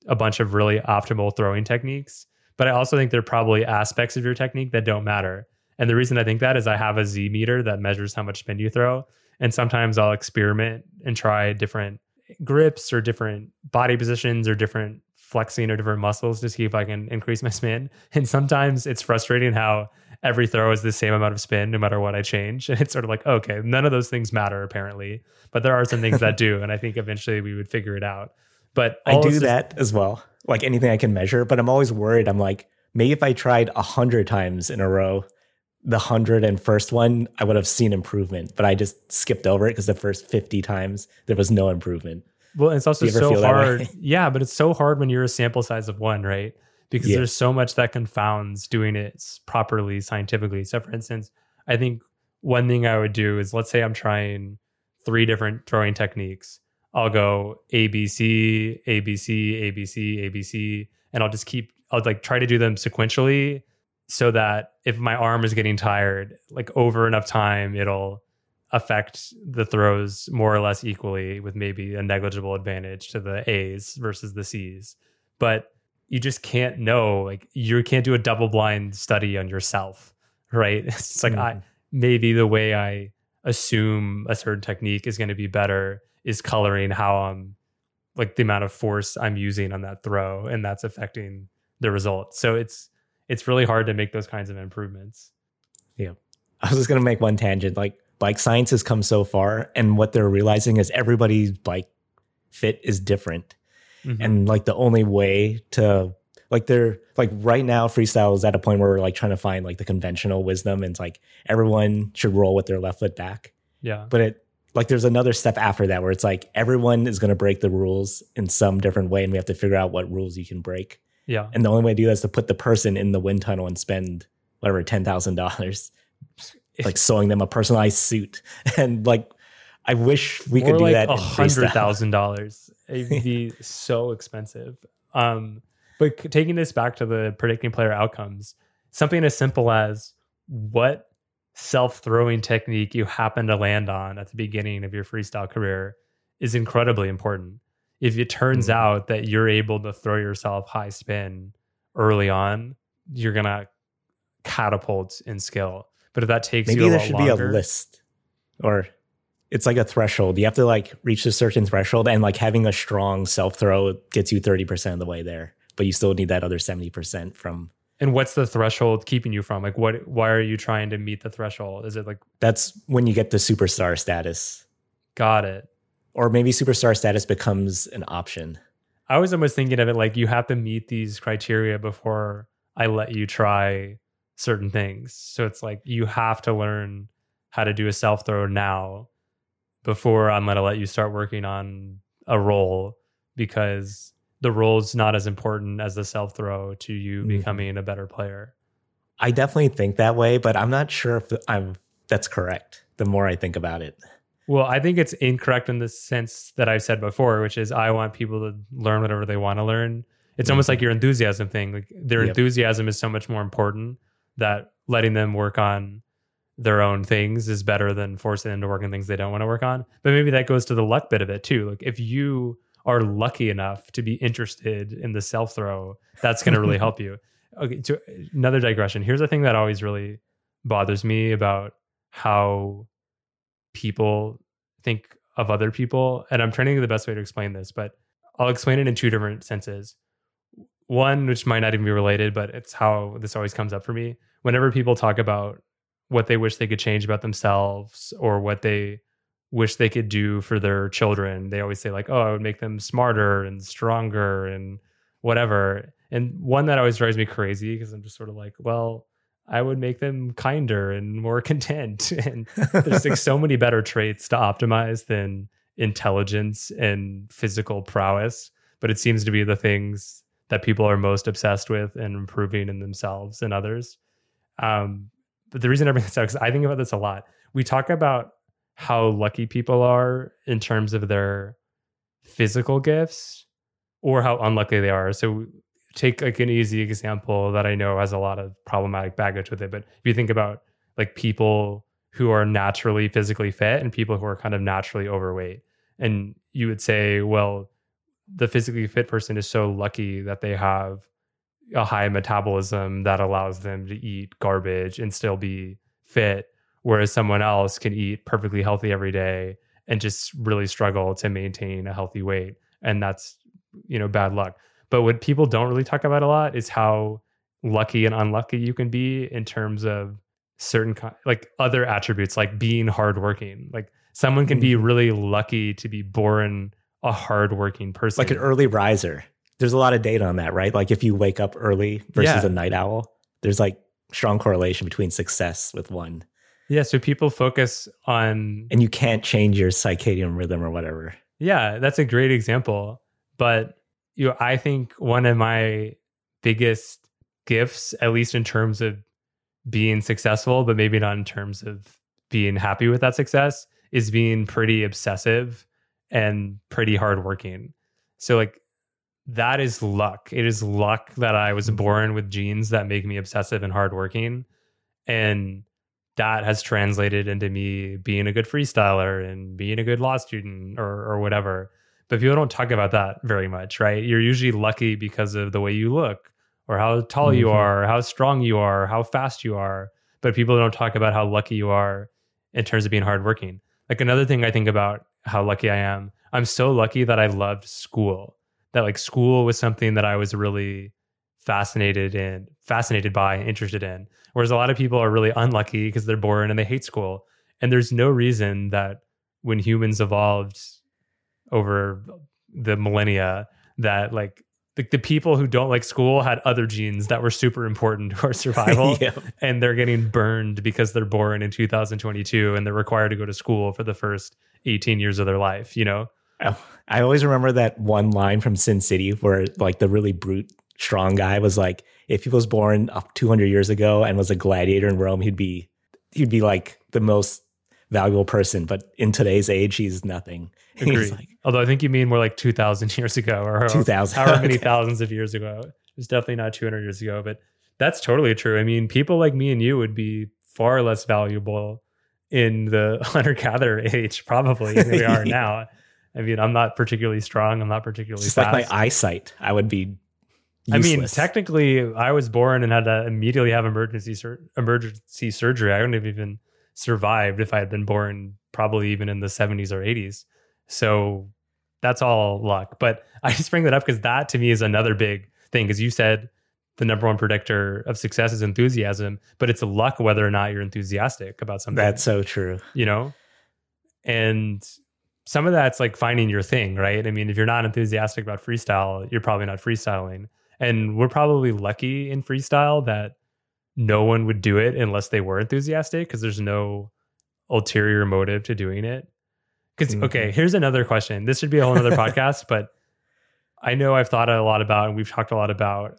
a bunch of really optimal throwing techniques. But I also think there are probably aspects of your technique that don't matter. And the reason I think that is I have a Z meter that measures how much spin you throw. And sometimes I'll experiment and try different grips or different body positions or different flexing or different muscles to see if I can increase my spin. And sometimes it's frustrating how every throw is the same amount of spin no matter what I change. And it's sort of like, okay, none of those things matter apparently, but there are some things that do. And I think eventually we would figure it out. But I do that as well, like anything I can measure. But I'm always worried. I'm like, maybe if I tried a hundred times in a row, the hundred and first one, I would have seen improvement. But I just skipped over it because the first 50 times there was no improvement. Well, it's also so hard. Yeah, but it's so hard when you're a sample size of one, right? Because yeah. there's so much that confounds doing it properly scientifically. So, for instance, I think one thing I would do is let's say I'm trying three different throwing techniques. I'll go ABC, ABC, ABC, ABC, and I'll just keep, I'll like try to do them sequentially so that if my arm is getting tired, like over enough time, it'll affect the throws more or less equally with maybe a negligible advantage to the A's versus the C's. But you just can't know, like you can't do a double blind study on yourself, right? It's like mm-hmm. I maybe the way I assume a certain technique is going to be better is coloring how I'm like the amount of force I'm using on that throw and that's affecting the result. So it's it's really hard to make those kinds of improvements. Yeah. I was just going to make one tangent like bike science has come so far and what they're realizing is everybody's bike fit is different mm-hmm. and like the only way to like they're like right now freestyle is at a point where we're like trying to find like the conventional wisdom and it's like everyone should roll with their left foot back yeah but it like there's another step after that where it's like everyone is going to break the rules in some different way and we have to figure out what rules you can break yeah and the only way to do that is to put the person in the wind tunnel and spend whatever $10000 like sewing them a personalized suit and like I wish we More could do like that. A hundred thousand dollars. It'd be so expensive. Um, but taking this back to the predicting player outcomes, something as simple as what self-throwing technique you happen to land on at the beginning of your freestyle career is incredibly important. If it turns mm-hmm. out that you're able to throw yourself high spin early on, you're gonna catapult in skill. But if that takes maybe you there should longer, be a list, or it's like a threshold. You have to like reach a certain threshold, and like having a strong self throw gets you thirty percent of the way there, but you still need that other seventy percent from. And what's the threshold keeping you from? Like, what? Why are you trying to meet the threshold? Is it like that's when you get the superstar status? Got it. Or maybe superstar status becomes an option. I was almost thinking of it like you have to meet these criteria before I let you try certain things. So it's like you have to learn how to do a self throw now before I'm going to let you start working on a role because the role's not as important as the self throw to you mm-hmm. becoming a better player. I definitely think that way, but I'm not sure if I'm that's correct. The more I think about it. Well, I think it's incorrect in the sense that I've said before, which is I want people to learn whatever they want to learn. It's mm-hmm. almost like your enthusiasm thing. Like their yep. enthusiasm is so much more important that letting them work on their own things is better than forcing them to work on things they don't want to work on. But maybe that goes to the luck bit of it too. Like if you are lucky enough to be interested in the self throw, that's going to really help you. Okay, to another digression. Here's the thing that always really bothers me about how people think of other people, and I'm trying to think of the best way to explain this, but I'll explain it in two different senses. One, which might not even be related, but it's how this always comes up for me. Whenever people talk about what they wish they could change about themselves or what they wish they could do for their children, they always say, like, oh, I would make them smarter and stronger and whatever. And one that always drives me crazy because I'm just sort of like, well, I would make them kinder and more content. and there's like so many better traits to optimize than intelligence and physical prowess. But it seems to be the things that people are most obsessed with and improving in themselves and others. Um, but the reason I bring this up is I think about this a lot. We talk about how lucky people are in terms of their physical gifts or how unlucky they are. So take like an easy example that I know has a lot of problematic baggage with it. But if you think about like people who are naturally physically fit and people who are kind of naturally overweight, and you would say, well, the physically fit person is so lucky that they have a high metabolism that allows them to eat garbage and still be fit whereas someone else can eat perfectly healthy every day and just really struggle to maintain a healthy weight. And that's you know bad luck. But what people don't really talk about a lot is how lucky and unlucky you can be in terms of certain like other attributes like being hardworking. Like someone can be mm-hmm. really lucky to be born a hardworking person. Like an early riser there's a lot of data on that right like if you wake up early versus yeah. a night owl there's like strong correlation between success with one yeah, so people focus on and you can't change your circadian rhythm or whatever. Yeah, that's a great example. But you know, I think one of my biggest gifts, at least in terms of being successful, but maybe not in terms of being happy with that success, is being pretty obsessive and pretty hardworking. So like that is luck. It is luck that I was mm. born with genes that make me obsessive and hardworking. And that has translated into me being a good freestyler and being a good law student or or whatever. But people don't talk about that very much, right? You're usually lucky because of the way you look or how tall mm-hmm. you are, how strong you are, how fast you are. But people don't talk about how lucky you are in terms of being hardworking. Like another thing I think about how lucky I am, I'm so lucky that I loved school. That like school was something that I was really fascinated in, fascinated by, interested in. Whereas a lot of people are really unlucky because they're born and they hate school. And there's no reason that when humans evolved over the millennia, that like the, the people who don't like school had other genes that were super important to our survival. yep. And they're getting burned because they're born in 2022 and they're required to go to school for the first 18 years of their life, you know? Oh. I always remember that one line from Sin City where like the really brute strong guy was like, if he was born 200 years ago and was a gladiator in Rome, he'd be he'd be like the most valuable person. But in today's age, he's nothing. Agreed. Like, Although I think you mean more like 2,000 years ago or 2,000. however many thousands of years ago. It's definitely not 200 years ago, but that's totally true. I mean, people like me and you would be far less valuable in the hunter gatherer age, probably than we are now. I mean, I'm not particularly strong. I'm not particularly Just fast. like my eyesight. I would be Useless. I mean, technically, I was born and had to immediately have emergency sur- emergency surgery. I wouldn't have even survived if I had been born probably even in the 70s or 80s. So that's all luck. But I just bring that up because that to me is another big thing. Because you said the number one predictor of success is enthusiasm, but it's luck whether or not you're enthusiastic about something. That's so true. You know? And some of that's like finding your thing, right? I mean, if you're not enthusiastic about freestyle, you're probably not freestyling. And we're probably lucky in freestyle that no one would do it unless they were enthusiastic because there's no ulterior motive to doing it. Because, mm-hmm. okay, here's another question. This should be a whole other podcast, but I know I've thought a lot about and we've talked a lot about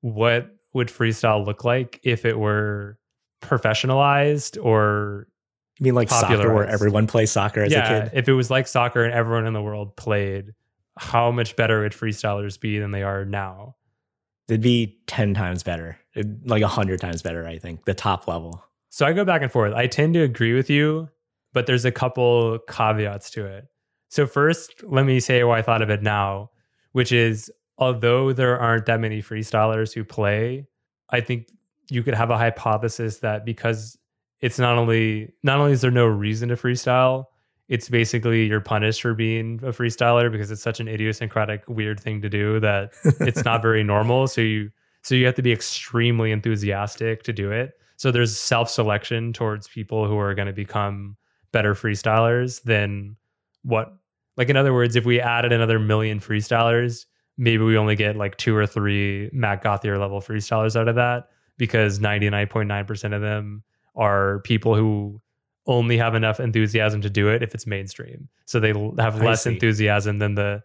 what would freestyle look like if it were professionalized or you mean like soccer where everyone plays soccer as yeah, a kid? If it was like soccer and everyone in the world played, how much better would freestylers be than they are now? They'd be 10 times better, It'd, like 100 times better, I think, the top level. So I go back and forth. I tend to agree with you, but there's a couple caveats to it. So, first, let me say why I thought of it now, which is although there aren't that many freestylers who play, I think you could have a hypothesis that because it's not only not only is there no reason to freestyle, it's basically you're punished for being a freestyler because it's such an idiosyncratic weird thing to do that it's not very normal. So you so you have to be extremely enthusiastic to do it. So there's self-selection towards people who are going to become better freestylers than what like in other words if we added another million freestylers maybe we only get like two or three matt gauthier level freestylers out of that because 99.9% of them are people who only have enough enthusiasm to do it if it's mainstream. So they have less enthusiasm than the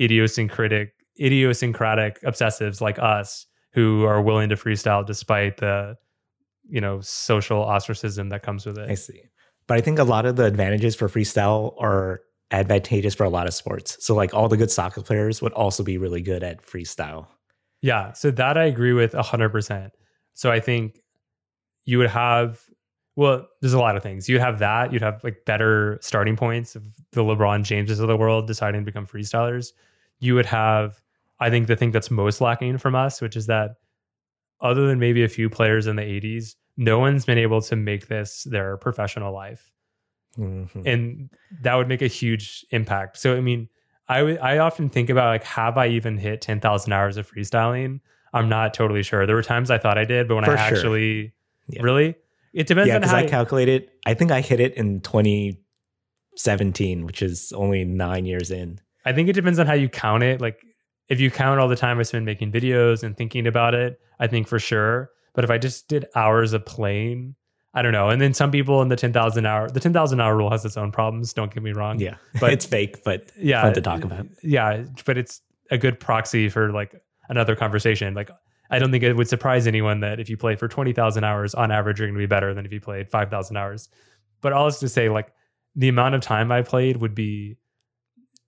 idiosyncratic idiosyncratic obsessives like us who are willing to freestyle despite the you know social ostracism that comes with it. I see. But I think a lot of the advantages for freestyle are advantageous for a lot of sports. So like all the good soccer players would also be really good at freestyle. Yeah, so that I agree with 100%. So I think you would have well, there's a lot of things. You'd have that, you'd have like better starting points of the LeBron Jameses of the world deciding to become freestylers. You would have I think the thing that's most lacking from us, which is that other than maybe a few players in the 80s, no one's been able to make this their professional life. Mm-hmm. And that would make a huge impact. So, I mean, I, w- I often think about like, have I even hit 10,000 hours of freestyling? I'm not totally sure. There were times I thought I did, but when For I sure. Yeah. really, it depends yeah, on how I calculated. I think I hit it in 2017, which is only nine years in. I think it depends on how you count it. Like, if you count all the time I spend making videos and thinking about it, I think for sure. But if I just did hours of playing, I don't know. And then some people in the 10,000 hour, the 10,000 hour rule has its own problems. Don't get me wrong. Yeah. But it's fake, but yeah, fun to talk about. Yeah. But it's a good proxy for like another conversation. Like, I don't think it would surprise anyone that if you play for 20,000 hours on average, you're going to be better than if you played 5,000 hours. But all is to say, like, the amount of time I played would be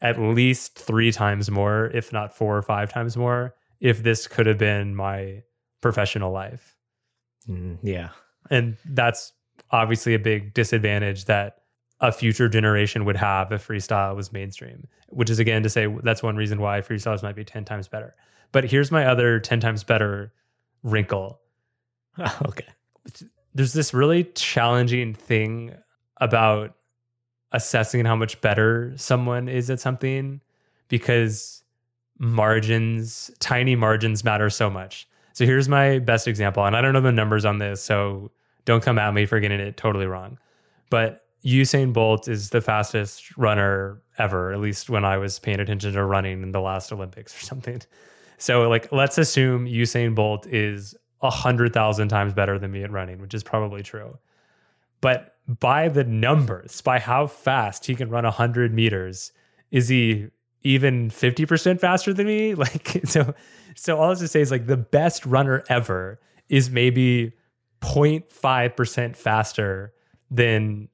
at least three times more, if not four or five times more, if this could have been my professional life. Mm, yeah. And that's obviously a big disadvantage that a future generation would have if freestyle was mainstream, which is again to say that's one reason why freestyles might be 10 times better. But here's my other 10 times better wrinkle. okay. There's this really challenging thing about assessing how much better someone is at something because margins, tiny margins matter so much. So here's my best example. And I don't know the numbers on this, so don't come at me for getting it totally wrong. But Usain Bolt is the fastest runner ever, at least when I was paying attention to running in the last Olympics or something. So, like, let's assume Usain Bolt is a hundred thousand times better than me at running, which is probably true. But by the numbers, by how fast he can run hundred meters, is he even 50% faster than me? Like, so so all I was to say is like the best runner ever is maybe 0.5% faster than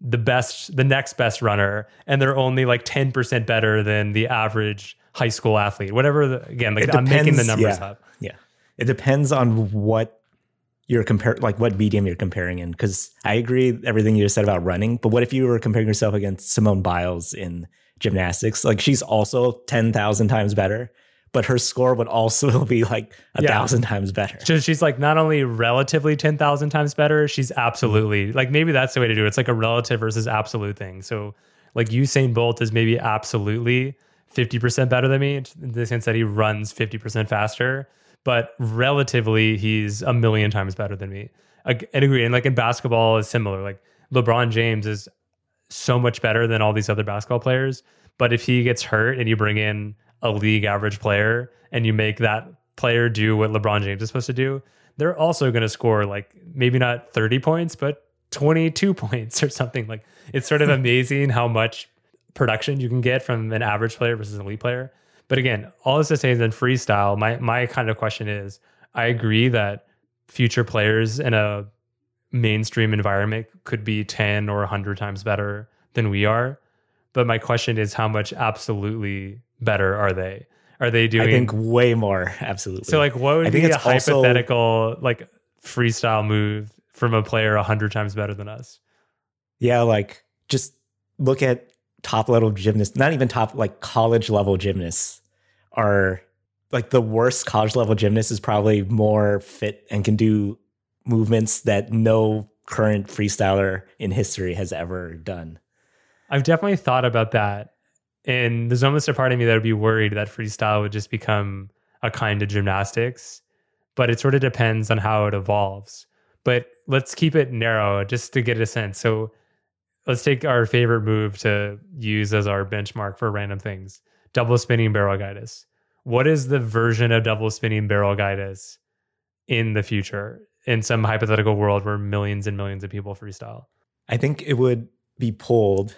the best the next best runner and they're only like 10% better than the average high school athlete whatever the, again like i'm making the numbers yeah, up yeah it depends on what you're compare like what medium you're comparing in because i agree everything you just said about running but what if you were comparing yourself against simone biles in gymnastics like she's also 10,000 times better but her score would also be like a yeah. thousand times better. So she's like not only relatively 10,000 times better, she's absolutely like maybe that's the way to do it. It's like a relative versus absolute thing. So like Usain Bolt is maybe absolutely 50% better than me in the sense that he runs 50% faster, but relatively he's a million times better than me. I, I agree. And like in basketball is similar. Like LeBron James is so much better than all these other basketball players. But if he gets hurt and you bring in a league average player and you make that player do what LeBron James is supposed to do, they're also going to score like maybe not 30 points, but 22 points or something. Like it's sort of amazing how much production you can get from an average player versus an elite player. But again, all this to say is in freestyle, my my kind of question is I agree that future players in a mainstream environment could be 10 or 100 times better than we are. But my question is how much absolutely better are they? Are they doing? I think way more. Absolutely. So, like, what would I be a hypothetical also, like freestyle move from a player a hundred times better than us? Yeah, like just look at top level gymnasts. Not even top, like college level gymnasts are like the worst college level gymnast is probably more fit and can do movements that no current freestyler in history has ever done. I've definitely thought about that and there's almost a part of me that would be worried that freestyle would just become a kind of gymnastics, but it sort of depends on how it evolves. But let's keep it narrow just to get a sense. So let's take our favorite move to use as our benchmark for random things double spinning barrel gitis. What is the version of double spinning barrel gitis in the future in some hypothetical world where millions and millions of people freestyle? I think it would be pulled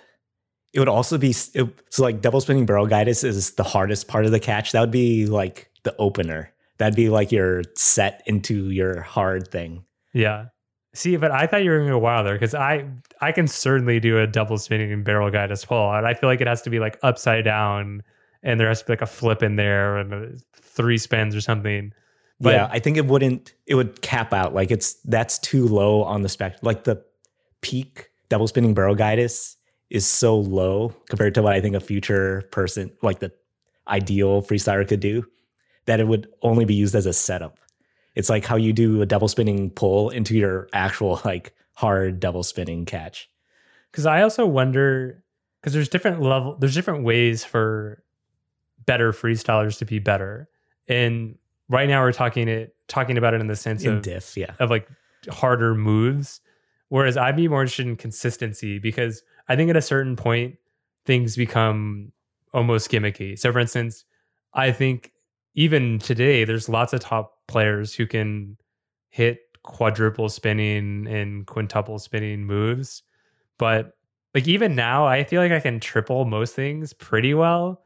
it would also be it, so like double spinning barrel gitis is the hardest part of the catch. That would be like the opener. That'd be like your set into your hard thing. Yeah. See, but I thought you were going to go wilder because I I can certainly do a double spinning barrel gitis pull, and I feel like it has to be like upside down, and there has to be like a flip in there and three spins or something. But yeah, I think it wouldn't. It would cap out like it's that's too low on the spectrum. Like the peak double spinning barrel gitis is so low compared to what I think a future person, like the ideal freestyler, could do, that it would only be used as a setup. It's like how you do a double spinning pull into your actual like hard double spinning catch. Because I also wonder because there's different level, there's different ways for better freestylers to be better, and right now we're talking it talking about it in the sense in of diff, yeah, of like harder moves. Whereas I'd be more interested in consistency because I think at a certain point things become almost gimmicky. So for instance, I think even today there's lots of top players who can hit quadruple spinning and quintuple spinning moves. But like even now, I feel like I can triple most things pretty well,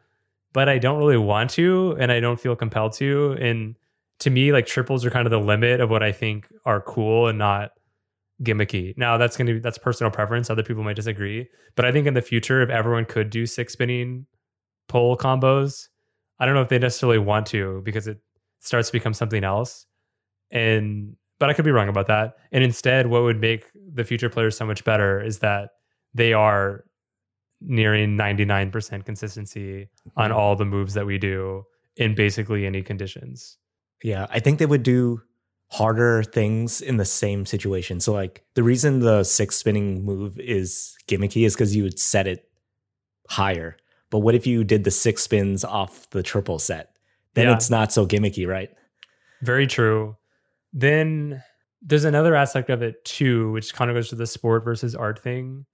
but I don't really want to and I don't feel compelled to. And to me, like triples are kind of the limit of what I think are cool and not gimmicky. Now that's going to be that's personal preference. Other people might disagree, but I think in the future, if everyone could do six spinning pull combos, I don't know if they necessarily want to because it starts to become something else. And but I could be wrong about that. And instead, what would make the future players so much better is that they are nearing 99% consistency on all the moves that we do in basically any conditions. Yeah, I think they would do harder things in the same situation. So like the reason the six spinning move is gimmicky is because you would set it higher. But what if you did the six spins off the triple set? Then yeah. it's not so gimmicky, right? Very true. Then there's another aspect of it too, which kind of goes to the sport versus art thing,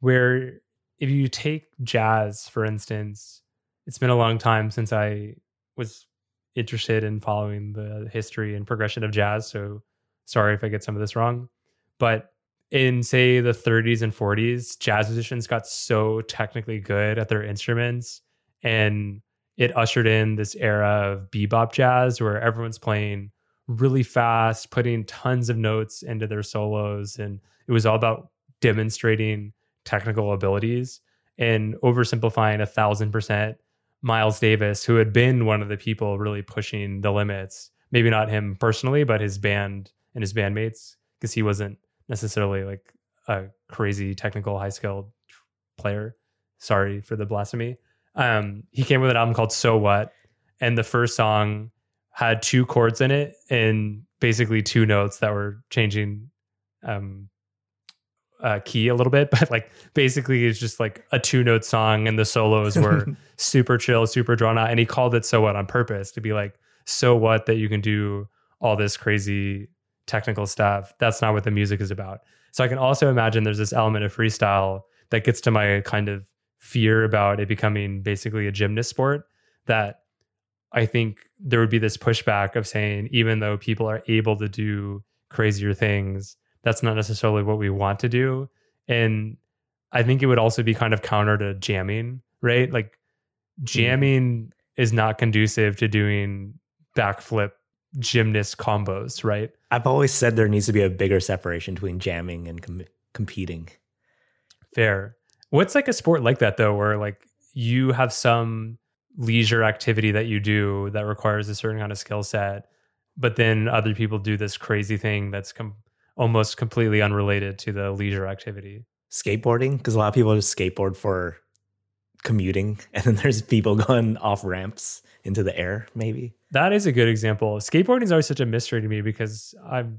where if you take jazz, for instance, it's been a long time since I was interested in following the history and progression of jazz. So sorry if I get some of this wrong. But in, say, the 30s and 40s, jazz musicians got so technically good at their instruments and it ushered in this era of bebop jazz where everyone's playing really fast, putting tons of notes into their solos. And it was all about demonstrating technical abilities and oversimplifying a thousand percent Miles Davis, who had been one of the people really pushing the limits. Maybe not him personally, but his band and his bandmates, because he wasn't necessarily like a crazy technical, high skilled player. Sorry for the blasphemy. Um, he came with an album called So What, and the first song had two chords in it and basically two notes that were changing um, uh, key a little bit, but like basically it's just like a two note song and the solos were super chill, super drawn out. And he called it So What on purpose to be like, so what that you can do all this crazy technical stuff. That's not what the music is about. So I can also imagine there's this element of freestyle that gets to my kind of fear about it becoming basically a gymnast sport that I think there would be this pushback of saying, even though people are able to do crazier things, that's not necessarily what we want to do. And I think it would also be kind of counter to jamming, right? Like mm-hmm. jamming mm. is not conducive to doing backflip gymnast combos, right? I've always said there needs to be a bigger separation between jamming and com- competing. Fair. What's like a sport like that though, where like you have some leisure activity that you do that requires a certain kind of skill set, but then other people do this crazy thing that's com- almost completely unrelated to the leisure activity. Skateboarding, because a lot of people just skateboard for commuting, and then there's people going off ramps into the air, maybe. That is a good example. Skateboarding is always such a mystery to me because I've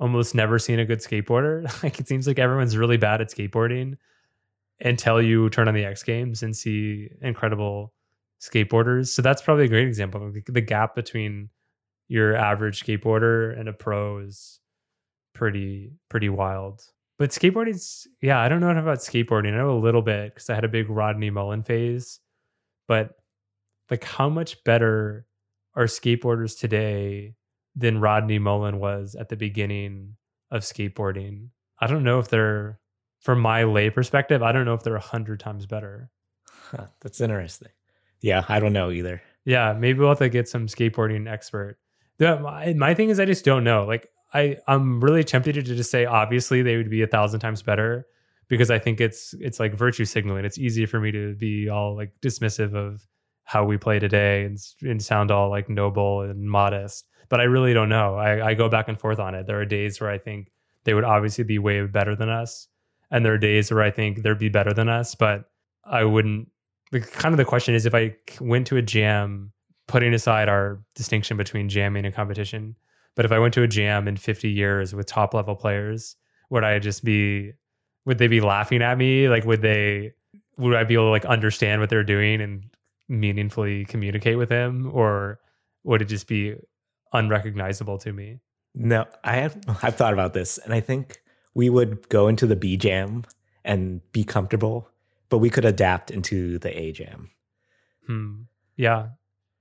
almost never seen a good skateboarder. Like it seems like everyone's really bad at skateboarding until you turn on the X Games and see incredible skateboarders. So that's probably a great example. The gap between your average skateboarder and a pro is pretty pretty wild. But skateboarding's yeah, I don't know about skateboarding. I know a little bit because I had a big Rodney Mullen phase. But like how much better are skateboarders today than Rodney Mullen was at the beginning of skateboarding? I don't know if they're from my lay perspective, I don't know if they're a hundred times better. Huh, that's interesting. Yeah, I don't know either. Yeah, maybe we'll have to get some skateboarding expert. The, my, my thing is, I just don't know. Like, I I'm really tempted to just say obviously they would be a thousand times better because I think it's it's like virtue signaling. It's easy for me to be all like dismissive of how we play today and, and sound all like noble and modest. But I really don't know. I, I go back and forth on it. There are days where I think they would obviously be way better than us, and there are days where I think they'd be better than us. But I wouldn't. The kind of the question is if I went to a jam, putting aside our distinction between jamming and competition, but if I went to a jam in 50 years with top level players, would I just be would they be laughing at me? Like would they would I be able to like understand what they're doing and meaningfully communicate with them or would it just be unrecognizable to me? No, I have I've thought about this and I think we would go into the B jam and be comfortable, but we could adapt into the A jam. Hmm. Yeah.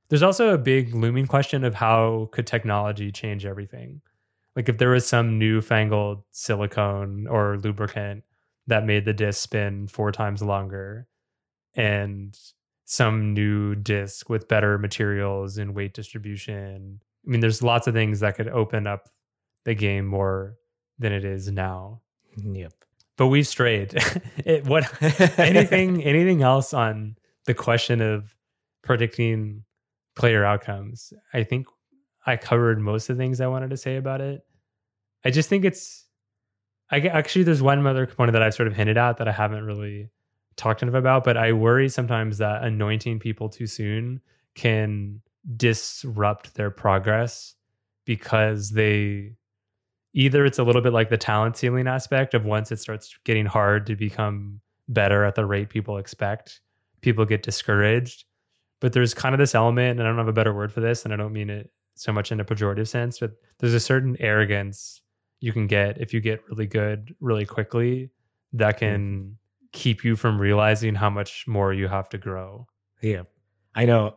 There's also a big looming question of how could technology change everything? Like if there was some newfangled silicone or lubricant that made the disc spin four times longer and some new disc with better materials and weight distribution. I mean, there's lots of things that could open up the game more than it is now. Yep. But we've strayed. it, what anything anything else on the question of predicting player outcomes? I think I covered most of the things I wanted to say about it. I just think it's I actually there's one other component that I've sort of hinted at that I haven't really talked enough about, but I worry sometimes that anointing people too soon can disrupt their progress because they either it's a little bit like the talent ceiling aspect of once it starts getting hard to become better at the rate people expect, people get discouraged. But there's kind of this element, and I don't have a better word for this, and I don't mean it so much in a pejorative sense, but there's a certain arrogance you can get if you get really good really quickly that hmm. can keep you from realizing how much more you have to grow. Yeah. I know.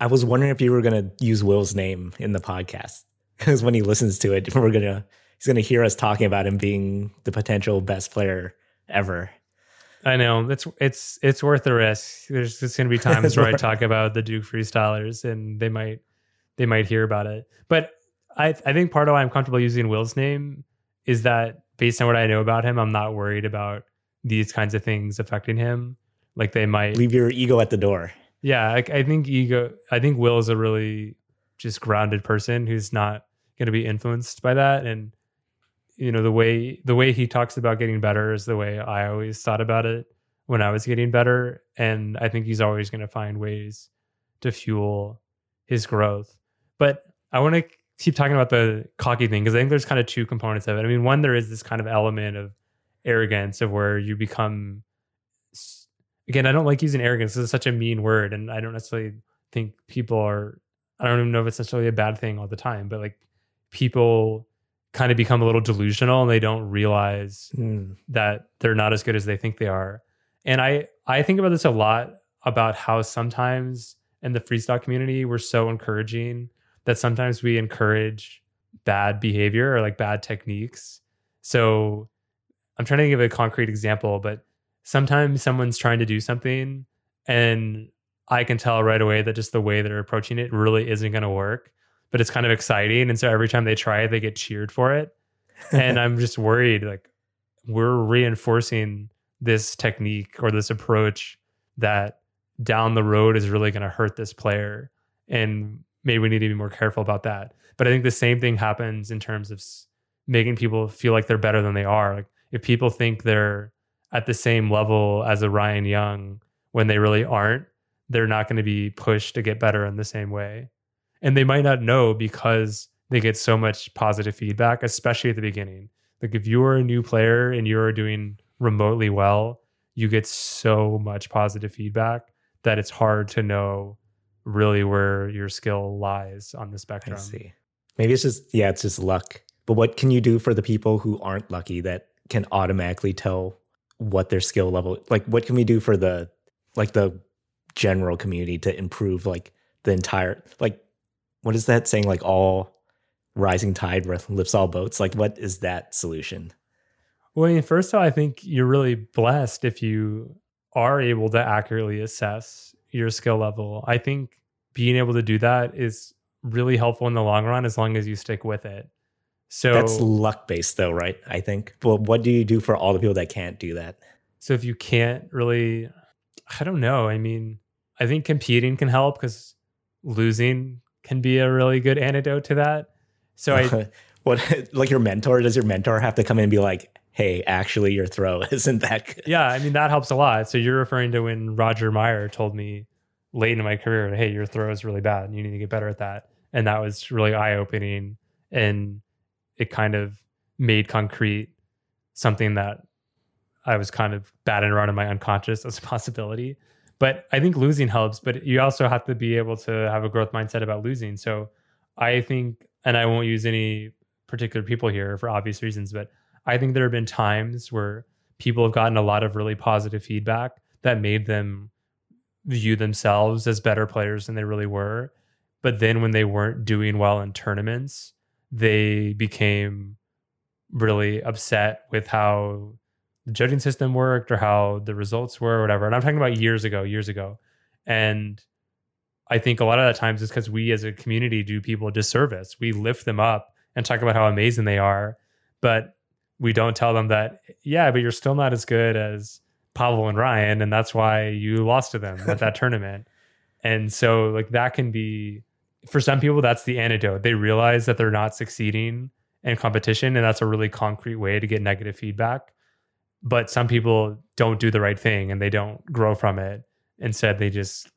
I was wondering if you were going to use Will's name in the podcast because when he listens to it, we're to, he's going to hear us talking about him being the potential best player ever. I know it's it's it's worth the risk. There's just going to be times where I talk about the Duke freestylers, and they might they might hear about it. But I I think part of why I'm comfortable using Will's name is that based on what I know about him, I'm not worried about these kinds of things affecting him. Like they might leave your ego at the door. Yeah, I, I think ego. I think Will is a really just grounded person who's not going to be influenced by that. And you know the way the way he talks about getting better is the way I always thought about it when I was getting better. And I think he's always going to find ways to fuel his growth. But I want to keep talking about the cocky thing because I think there's kind of two components of it. I mean, one, there is this kind of element of arrogance of where you become again, I don't like using arrogance. This is such a mean word, and I don't necessarily think people are I don't even know if it's necessarily a bad thing all the time, but like people kind of become a little delusional and they don't realize mm. that they're not as good as they think they are. And I I think about this a lot about how sometimes in the freestyle community we're so encouraging that sometimes we encourage bad behavior or like bad techniques. So I'm trying to give a concrete example, but sometimes someone's trying to do something and I can tell right away that just the way they're approaching it really isn't going to work, but it's kind of exciting. And so every time they try it, they get cheered for it. and I'm just worried like we're reinforcing this technique or this approach that down the road is really going to hurt this player. And maybe we need to be more careful about that. But I think the same thing happens in terms of making people feel like they're better than they are. Like if people think they're at the same level as a Ryan Young when they really aren't, they're not going to be pushed to get better in the same way. And they might not know because they get so much positive feedback, especially at the beginning. Like if you are a new player and you're doing remotely well, you get so much positive feedback that it's hard to know really where your skill lies on the spectrum. I see. Maybe it's just yeah, it's just luck. But what can you do for the people who aren't lucky that can automatically tell what their skill level like what can we do for the like the general community to improve like the entire like what is that saying like all rising tide lifts all boats like what is that solution well I mean, first of all i think you're really blessed if you are able to accurately assess your skill level. I think being able to do that is really helpful in the long run as long as you stick with it. So That's luck based, though, right? I think. Well, what do you do for all the people that can't do that? So if you can't really, I don't know. I mean, I think competing can help because losing can be a really good antidote to that. So I, what, like your mentor, does your mentor have to come in and be like, hey, actually, your throw isn't that good? yeah, I mean, that helps a lot. So you're referring to when Roger Meyer told me late in my career, hey, your throw is really bad and you need to get better at that. And that was really eye opening. And it kind of made concrete something that I was kind of batting around in my unconscious as a possibility. But I think losing helps, but you also have to be able to have a growth mindset about losing. So I think, and I won't use any particular people here for obvious reasons, but I think there have been times where people have gotten a lot of really positive feedback that made them view themselves as better players than they really were. But then when they weren't doing well in tournaments, they became really upset with how the judging system worked or how the results were or whatever. And I'm talking about years ago, years ago. And I think a lot of that times is because we as a community do people a disservice. We lift them up and talk about how amazing they are, but we don't tell them that, yeah, but you're still not as good as Pavel and Ryan. And that's why you lost to them at that tournament. And so, like, that can be for some people, that's the antidote. They realize that they're not succeeding in competition, and that's a really concrete way to get negative feedback but some people don't do the right thing and they don't grow from it. Instead, they just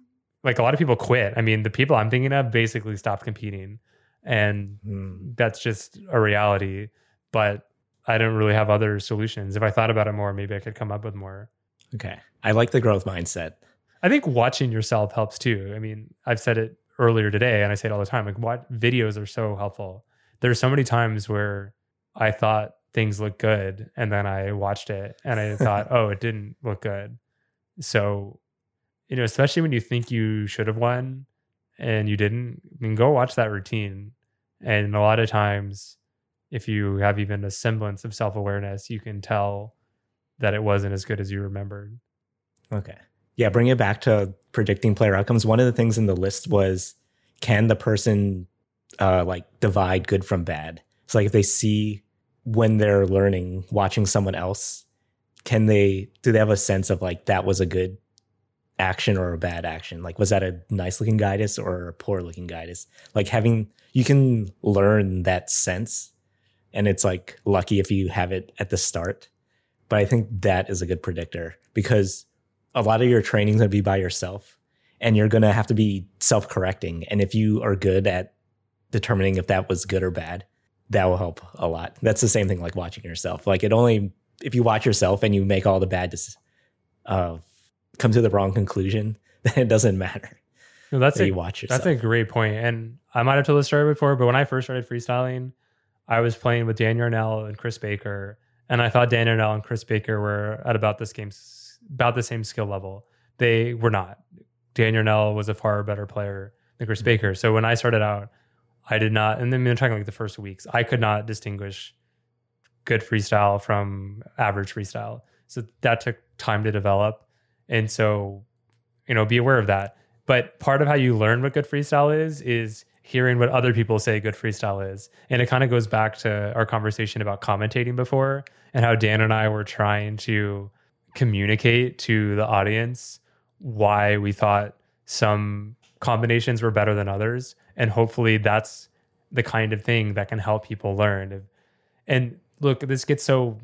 like a lot of people quit. I mean, the people I'm thinking of basically stopped competing, and mm. that's just a reality. But I don't really have other solutions. If I thought about it more, maybe I could come up with more. Okay. I like the growth mindset. I think watching yourself helps too. I mean, I've said it earlier today and I say it all the time. Like what videos are so helpful. There's so many times where I thought things look good and then i watched it and i thought oh it didn't look good. So you know especially when you think you should have won and you didn't i mean go watch that routine. And a lot of times if you have even a semblance of self-awareness you can tell that it wasn't as good as you remembered. Okay. Yeah bring it back to predicting player outcomes. One of the things in the list was can the person uh, like divide good from bad? So like if they see when they're learning watching someone else can they do they have a sense of like that was a good action or a bad action? Like was that a nice looking gitis or a poor looking gitis? Like having you can learn that sense and it's like lucky if you have it at the start but i think that is a good predictor because a lot of your training is going to be by yourself and you're going to have to be self-correcting and if you are good at determining if that was good or bad that will help a lot. That's the same thing like watching yourself. Like it only if you watch yourself and you make all the bad uh, come to the wrong conclusion, then it doesn't matter. No, that's that a, you watch yourself. That's a great point. And I might have told this story before, but when I first started freestyling, I was playing with Dan Yarnell and Chris Baker, and I thought Dan Yarnell and Chris Baker were at about this game, about the same skill level. They were not. Dan Yarnell was a far better player than Chris Baker. So when I started out, I did not, and then I'm talking like the first weeks, I could not distinguish good freestyle from average freestyle. So that took time to develop. And so, you know, be aware of that. But part of how you learn what good freestyle is, is hearing what other people say good freestyle is. And it kind of goes back to our conversation about commentating before and how Dan and I were trying to communicate to the audience why we thought some combinations were better than others. And hopefully that's the kind of thing that can help people learn. And look this gets so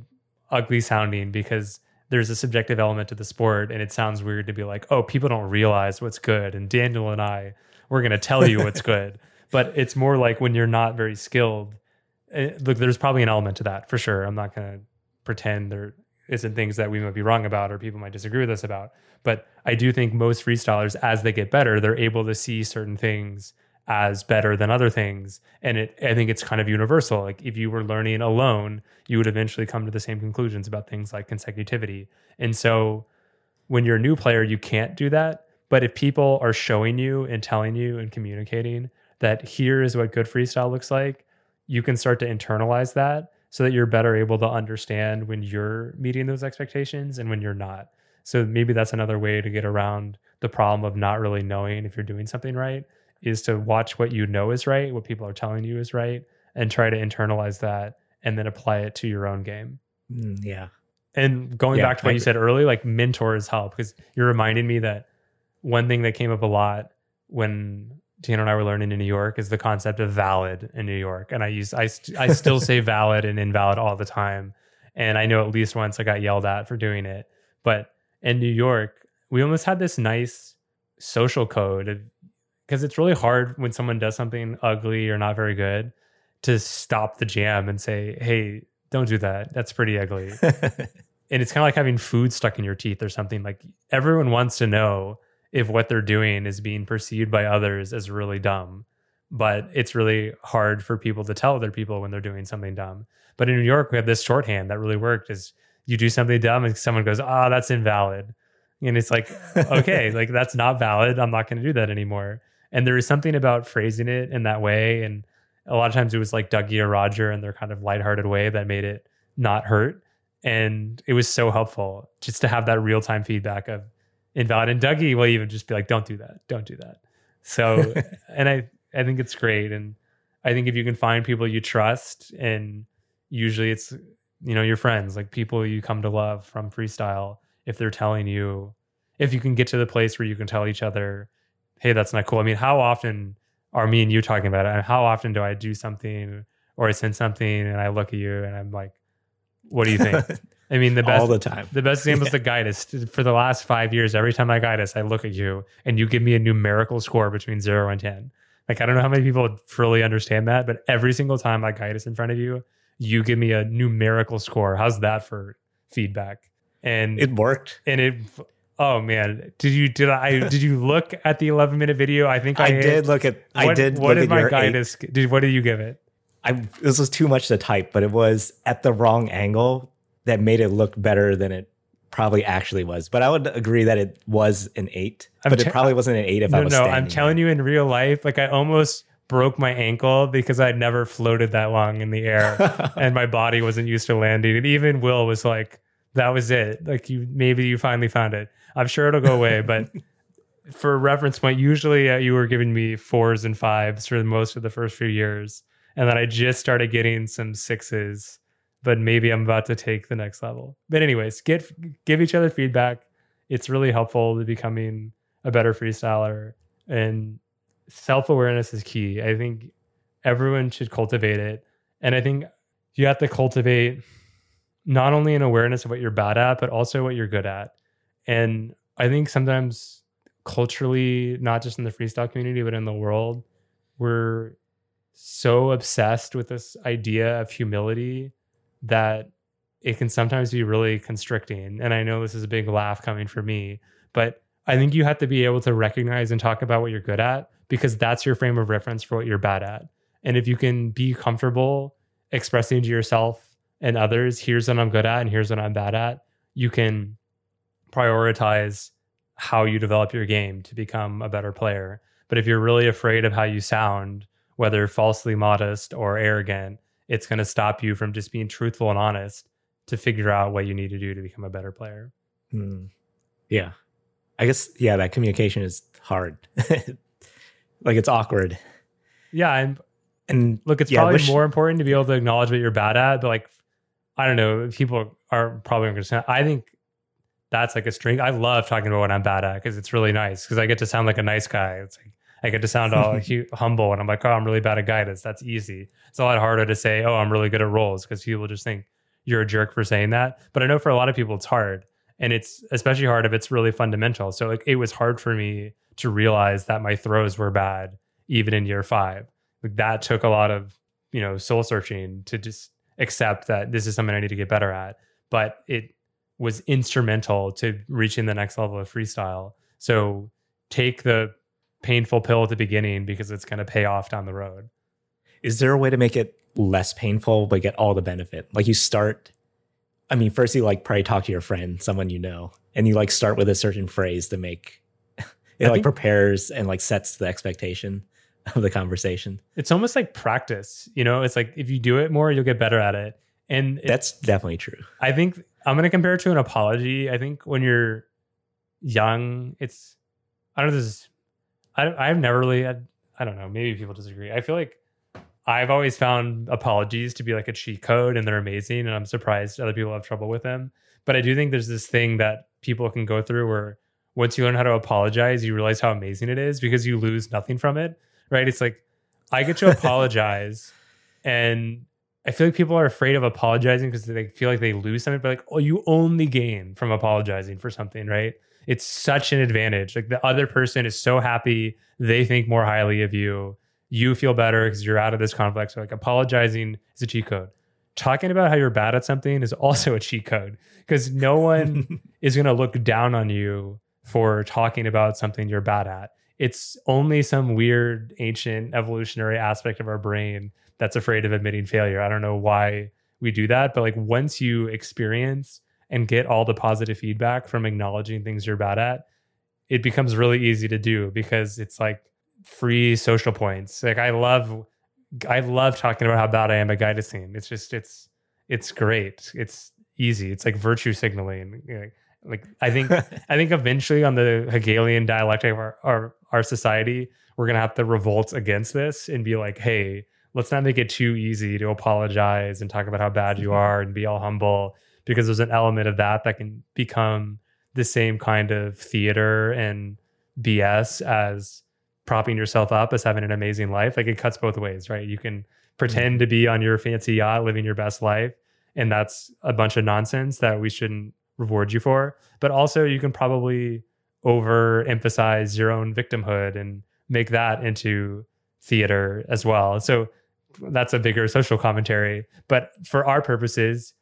ugly sounding because there's a subjective element to the sport and it sounds weird to be like oh people don't realize what's good. And daniel and i we're going to tell you what's good. But it's more like when you're not very skilled it, eh, look there's probably an element to that for sure. I'm not going to pretend there isn't things that we might be wrong about or people might disagree with us about. But i do think most freestylers as they get better they're able to see certain things as better than other things. And it i think it's kind of universal. Like if you were learning alone you would eventually come to the same conclusions about things like consecutivity. And so when you're a new player you can't do that. But if people are showing you and telling you and communicating that here is what good freestyle looks like you can start to internalize that so that you're better able to understand when you're meeting those expectations and when you're not so maybe that's another way to get around the problem of not really knowing if you're doing something right is to watch what you know is right, what people are telling you is right, and try to internalize that and then apply it to your own game. Mm, yeah. And going Yeah, back to what you said early, like mentors help because you're reminding me that one thing that came up a lot when Tina and I were learning in New York is the concept of valid in New York. And I use I st- I still say valid and invalid all the time. And I know at least once I got yelled at for doing it. But in New York, we almost had this nice social code because it's really hard when someone does something ugly or not very good to stop the jam and say, "Hey, don't do that. That's pretty ugly." and it's kind of like having food stuck in your teeth or something like everyone wants to know if what they're doing is being perceived by others as really dumb. But it's really hard for people to tell other people when they're doing something dumb. But in new york we have this shorthand that really worked is you do something dumb and someone goes ah that's invalid. And it's like okay like that's not valid. I'm not going to do that anymore. And there is something about phrasing it in that way. And a lot of times it was like dougie or roger in their kind of lighthearted way that made it not hurt. And it was so helpful just to have that real time feedback of invalid. And Dougie will even just be like, "Don't do that. Don't do that." So, and I I think it's great, and I think if you can find people you trust, and usually it's you know your friends, like people you come to love from freestyle, if they're telling you, if you can get to the place where you can tell each other, "Hey, that's not cool." I mean, how often are me and you talking about it? And how often do I do something or I send something and I look at you and I'm like, "What do you think?" I mean, the best all the time. the best example is the gitis. For the last five years, every time I gitis, I look at you and you give me a numerical score between zero and 10. Like, I don't know how many people fully understand that, but every single time I gitis in front of you, you give me a numerical score. How's that for feedback? And It worked. and it, oh man, did you, did I, did you look at the 11 minute video? I think I, I did look at. I What- did. What did my gitis, did, what did you give it? I this was too much to type, but it was at the wrong angle that made it look better than it probably actually was. But I would agree that it was an eight, I'm but it probably wasn't an eight if I No, was. no, I'm telling you in real life, like I almost broke my ankle because I'd never floated that long in the air. and my body wasn't used to landing. And even Will was like, "That was it. Like you, maybe you finally found it. I'm sure it'll go away." But for reference point, usually uh, you were giving me fours and fives for most of the first few years, and then I just started getting some sixes. But maybe I'm about to take the next level. But anyways, get give each other feedback. It's really helpful to becoming a better freestyler, and self awareness is key. I think everyone should cultivate it, and I think you have to cultivate not only an awareness of what you're bad at, but also what you're good at. And I think sometimes culturally, not just in the freestyle community, but in the world, we're so obsessed with this idea of humility that it can sometimes be really constricting. And I know this is a big laugh coming for me, but I think you have to be able to recognize and talk about what you're good at because that's your frame of reference for what you're bad at. And if you can be comfortable expressing to yourself and others, here's what I'm good at and here's what I'm bad at, you can prioritize how you develop your game to become a better player. But if you're really afraid of how you sound, whether falsely modest or arrogant, it's going to stop you from just being truthful and honest to figure out what you need to do to become a better player. Hmm. Yeah. I guess yeah, that communication is hard. like it's awkward. Yeah, and And look, it's Yeah, probably wish- more important to be able to acknowledge what you're bad at, but like I don't know, people are probably going to understand. I think that's like a strength. I love talking about what I'm bad at because it's really nice because I get to sound like a nice guy. It's like I get to sound all hu- humble and I'm like, oh, I'm really bad at gitis. That's easy. It's a lot harder to say, oh, I'm really good at rolls because people just think you're a jerk for saying that. But I know for a lot of people it's hard. And it's especially hard if it's really fundamental. So like it was hard for me to realize that my throws were bad even in year five. Like that took a lot of, you know, soul searching to just accept that this is something I need to get better at. But it was instrumental to reaching the next level of freestyle. So take the painful pill at the beginning because it's going to pay off down the road. is there a way to make it less painful but get all the benefit? Like you start I mean, first you like probably talk to your friend, someone you know, and you like start with a certain phrase to make it I like prepares and like sets the expectation of the conversation. It's almost like practice, you know, it's like if you do it more, you'll get better at it. And it- That's definitely true. I think I'm going to compare it to an apology. I think when you're young, it's, I don't know, this is, I, I've never really had, I don't know, maybe people disagree. I feel like I've always found apologies to be like a cheat code and they're amazing. And I'm surprised other people have trouble with them. But I do think there's this thing that people can go through where once you learn how to apologize, you realize how amazing it is because you lose nothing from it. Right. It's like I get to apologize and I feel like people are afraid of apologizing because they feel like they lose something, but like, oh, you only gain from apologizing for something, right? It's such an advantage. Like the other person is so happy, they think more highly of you. You feel better because you're out of this conflict. So, like, apologizing is a cheat code. Talking about how you're bad at something is also a cheat code because no one is going to look down on you for talking about something you're bad at. It's only some weird ancient evolutionary aspect of our brain that's afraid of admitting failure. I don't know why we do that, but like once you experience and get all the positive feedback from acknowledging things you're bad at, it becomes really easy to do because it's like free social points. Like I love I love talking about how bad I am at guiding. It's just it's it's great. It's easy. It's like virtue signaling. Like I think I think eventually on the Hegelian dialectic of our, our our society, we're gonna have to revolt against this and be like, hey, let's not make it too easy to apologize and talk about how bad you mm-hmm. are and be all humble because there's an element of that that can become the same kind of theater and BS as propping yourself up as having an amazing life. Like it cuts both ways, right? You can pretend mm-hmm. to be on your fancy yacht living your best life and that's a bunch of nonsense that we shouldn't reward you for. But also you can probably overemphasize your own victimhood and make that into theater as well. So that's a bigger social commentary. But for our purposes,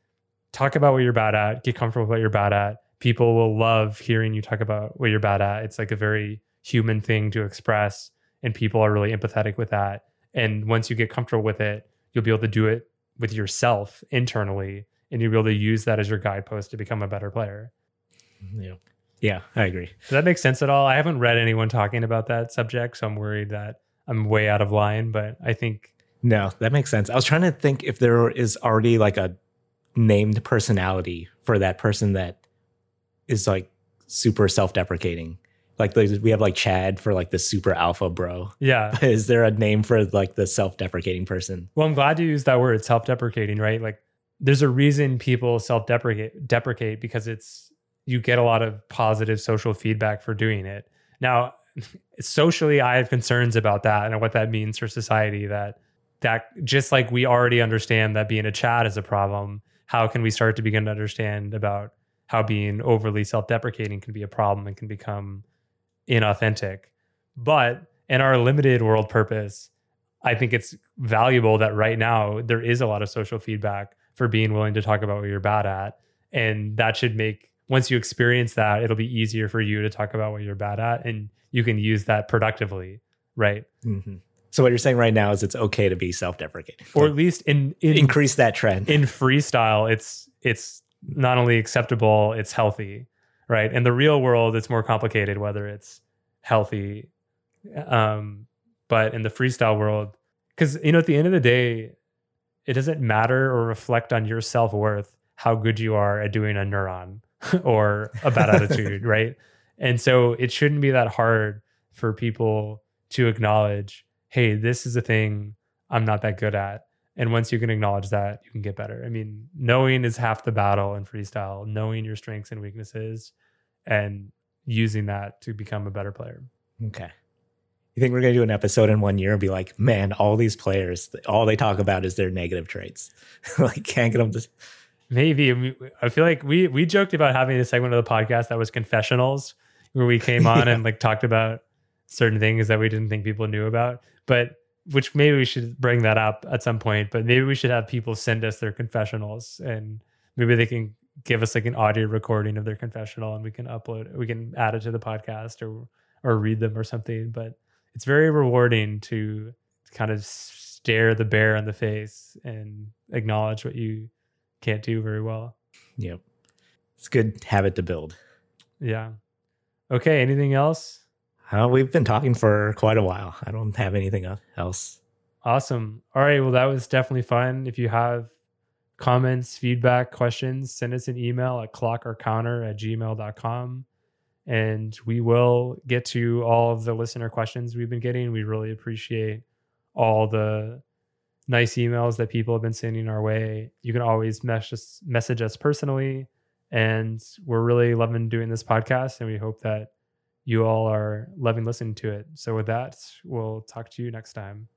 talk about what you're bad at, get comfortable with what you're bad at. People will love hearing you talk about what you're bad at. It's like a very human thing to express, and people are really empathetic with that. And once you get comfortable with it, you'll be able to do it with yourself internally, and you'll be able to use that as your guidepost to become a better player. Mm-hmm. Yeah. Yeah, I agree. Does that make sense at all? I haven't read anyone talking about that subject, so I'm worried that I'm way out of line, but I think no, that makes sense. I was trying to think if there is already like a named personality for that person that is like super self-deprecating. Like we have like Chad for like the super alpha bro. Yeah. Is there a name for like the self-deprecating person? Well, I'm glad you used that word, self-deprecating, right? Like there's a reason people self-deprecate deprecate because it's you get a lot of positive social feedback for doing it. Now, socially I have concerns about that and what that means for society that that just like we already understand that being a Chad is a problem, how can we start to begin to understand about how being overly self-deprecating can be a problem and can become inauthentic? But in our limited world purpose, I think it's valuable that right now there is a lot of social feedback for being willing to talk about what you're bad at. And that should make once you experience that, it'll be easier for you to talk about what you're bad at and you can use that productively, right? Mm-hmm. So what you're saying right now is it's okay to be self-deprecating, or at least in, in increase that trend. In freestyle, it's it's not only acceptable, it's healthy, right? In the real world, it's more complicated whether it's healthy. Um, but in the freestyle world, because you know, at the end of the day, it doesn't matter or reflect on your self worth how good you are at doing a neuron or a bad attitude, right? And so it shouldn't be that hard for people to acknowledge hey, this is a thing I'm not that good at. And once you can acknowledge that, you can get better. I mean, knowing is half the battle in freestyle, knowing your strengths and weaknesses and using that to become a better player. Okay. You think we're going to do an episode in one year and be like, man, all these players, all they talk about is their negative traits. like, can't get them to. Maybe. I feel like we we joked about having a segment of the podcast that was confessionals, where we came on yeah. and like talked about certain things that we didn't think people knew about but which maybe we should bring that up at some point but maybe we should have people send us their confessionals and maybe they can give us like an audio recording of their confessional and we can upload we can add it to the podcast or or read them or something. But it's very rewarding to kind of stare the bear in the face and acknowledge what you can't do very well. Yep. It's a good habit to build. Yeah. Okay anything else uh, we've been talking for quite a while. I don't have anything else. Awesome. All right. Well, that was definitely fun. If you have comments, feedback, questions, send us an email at clockorcounter at gmail.com. And we will get to all of the listener questions we've been getting. We really appreciate all the nice emails that people have been sending our way. You can always message message us personally. And we're really loving doing this podcast. And we hope that you all are loving listening to it. So, with that, we'll talk to you next time.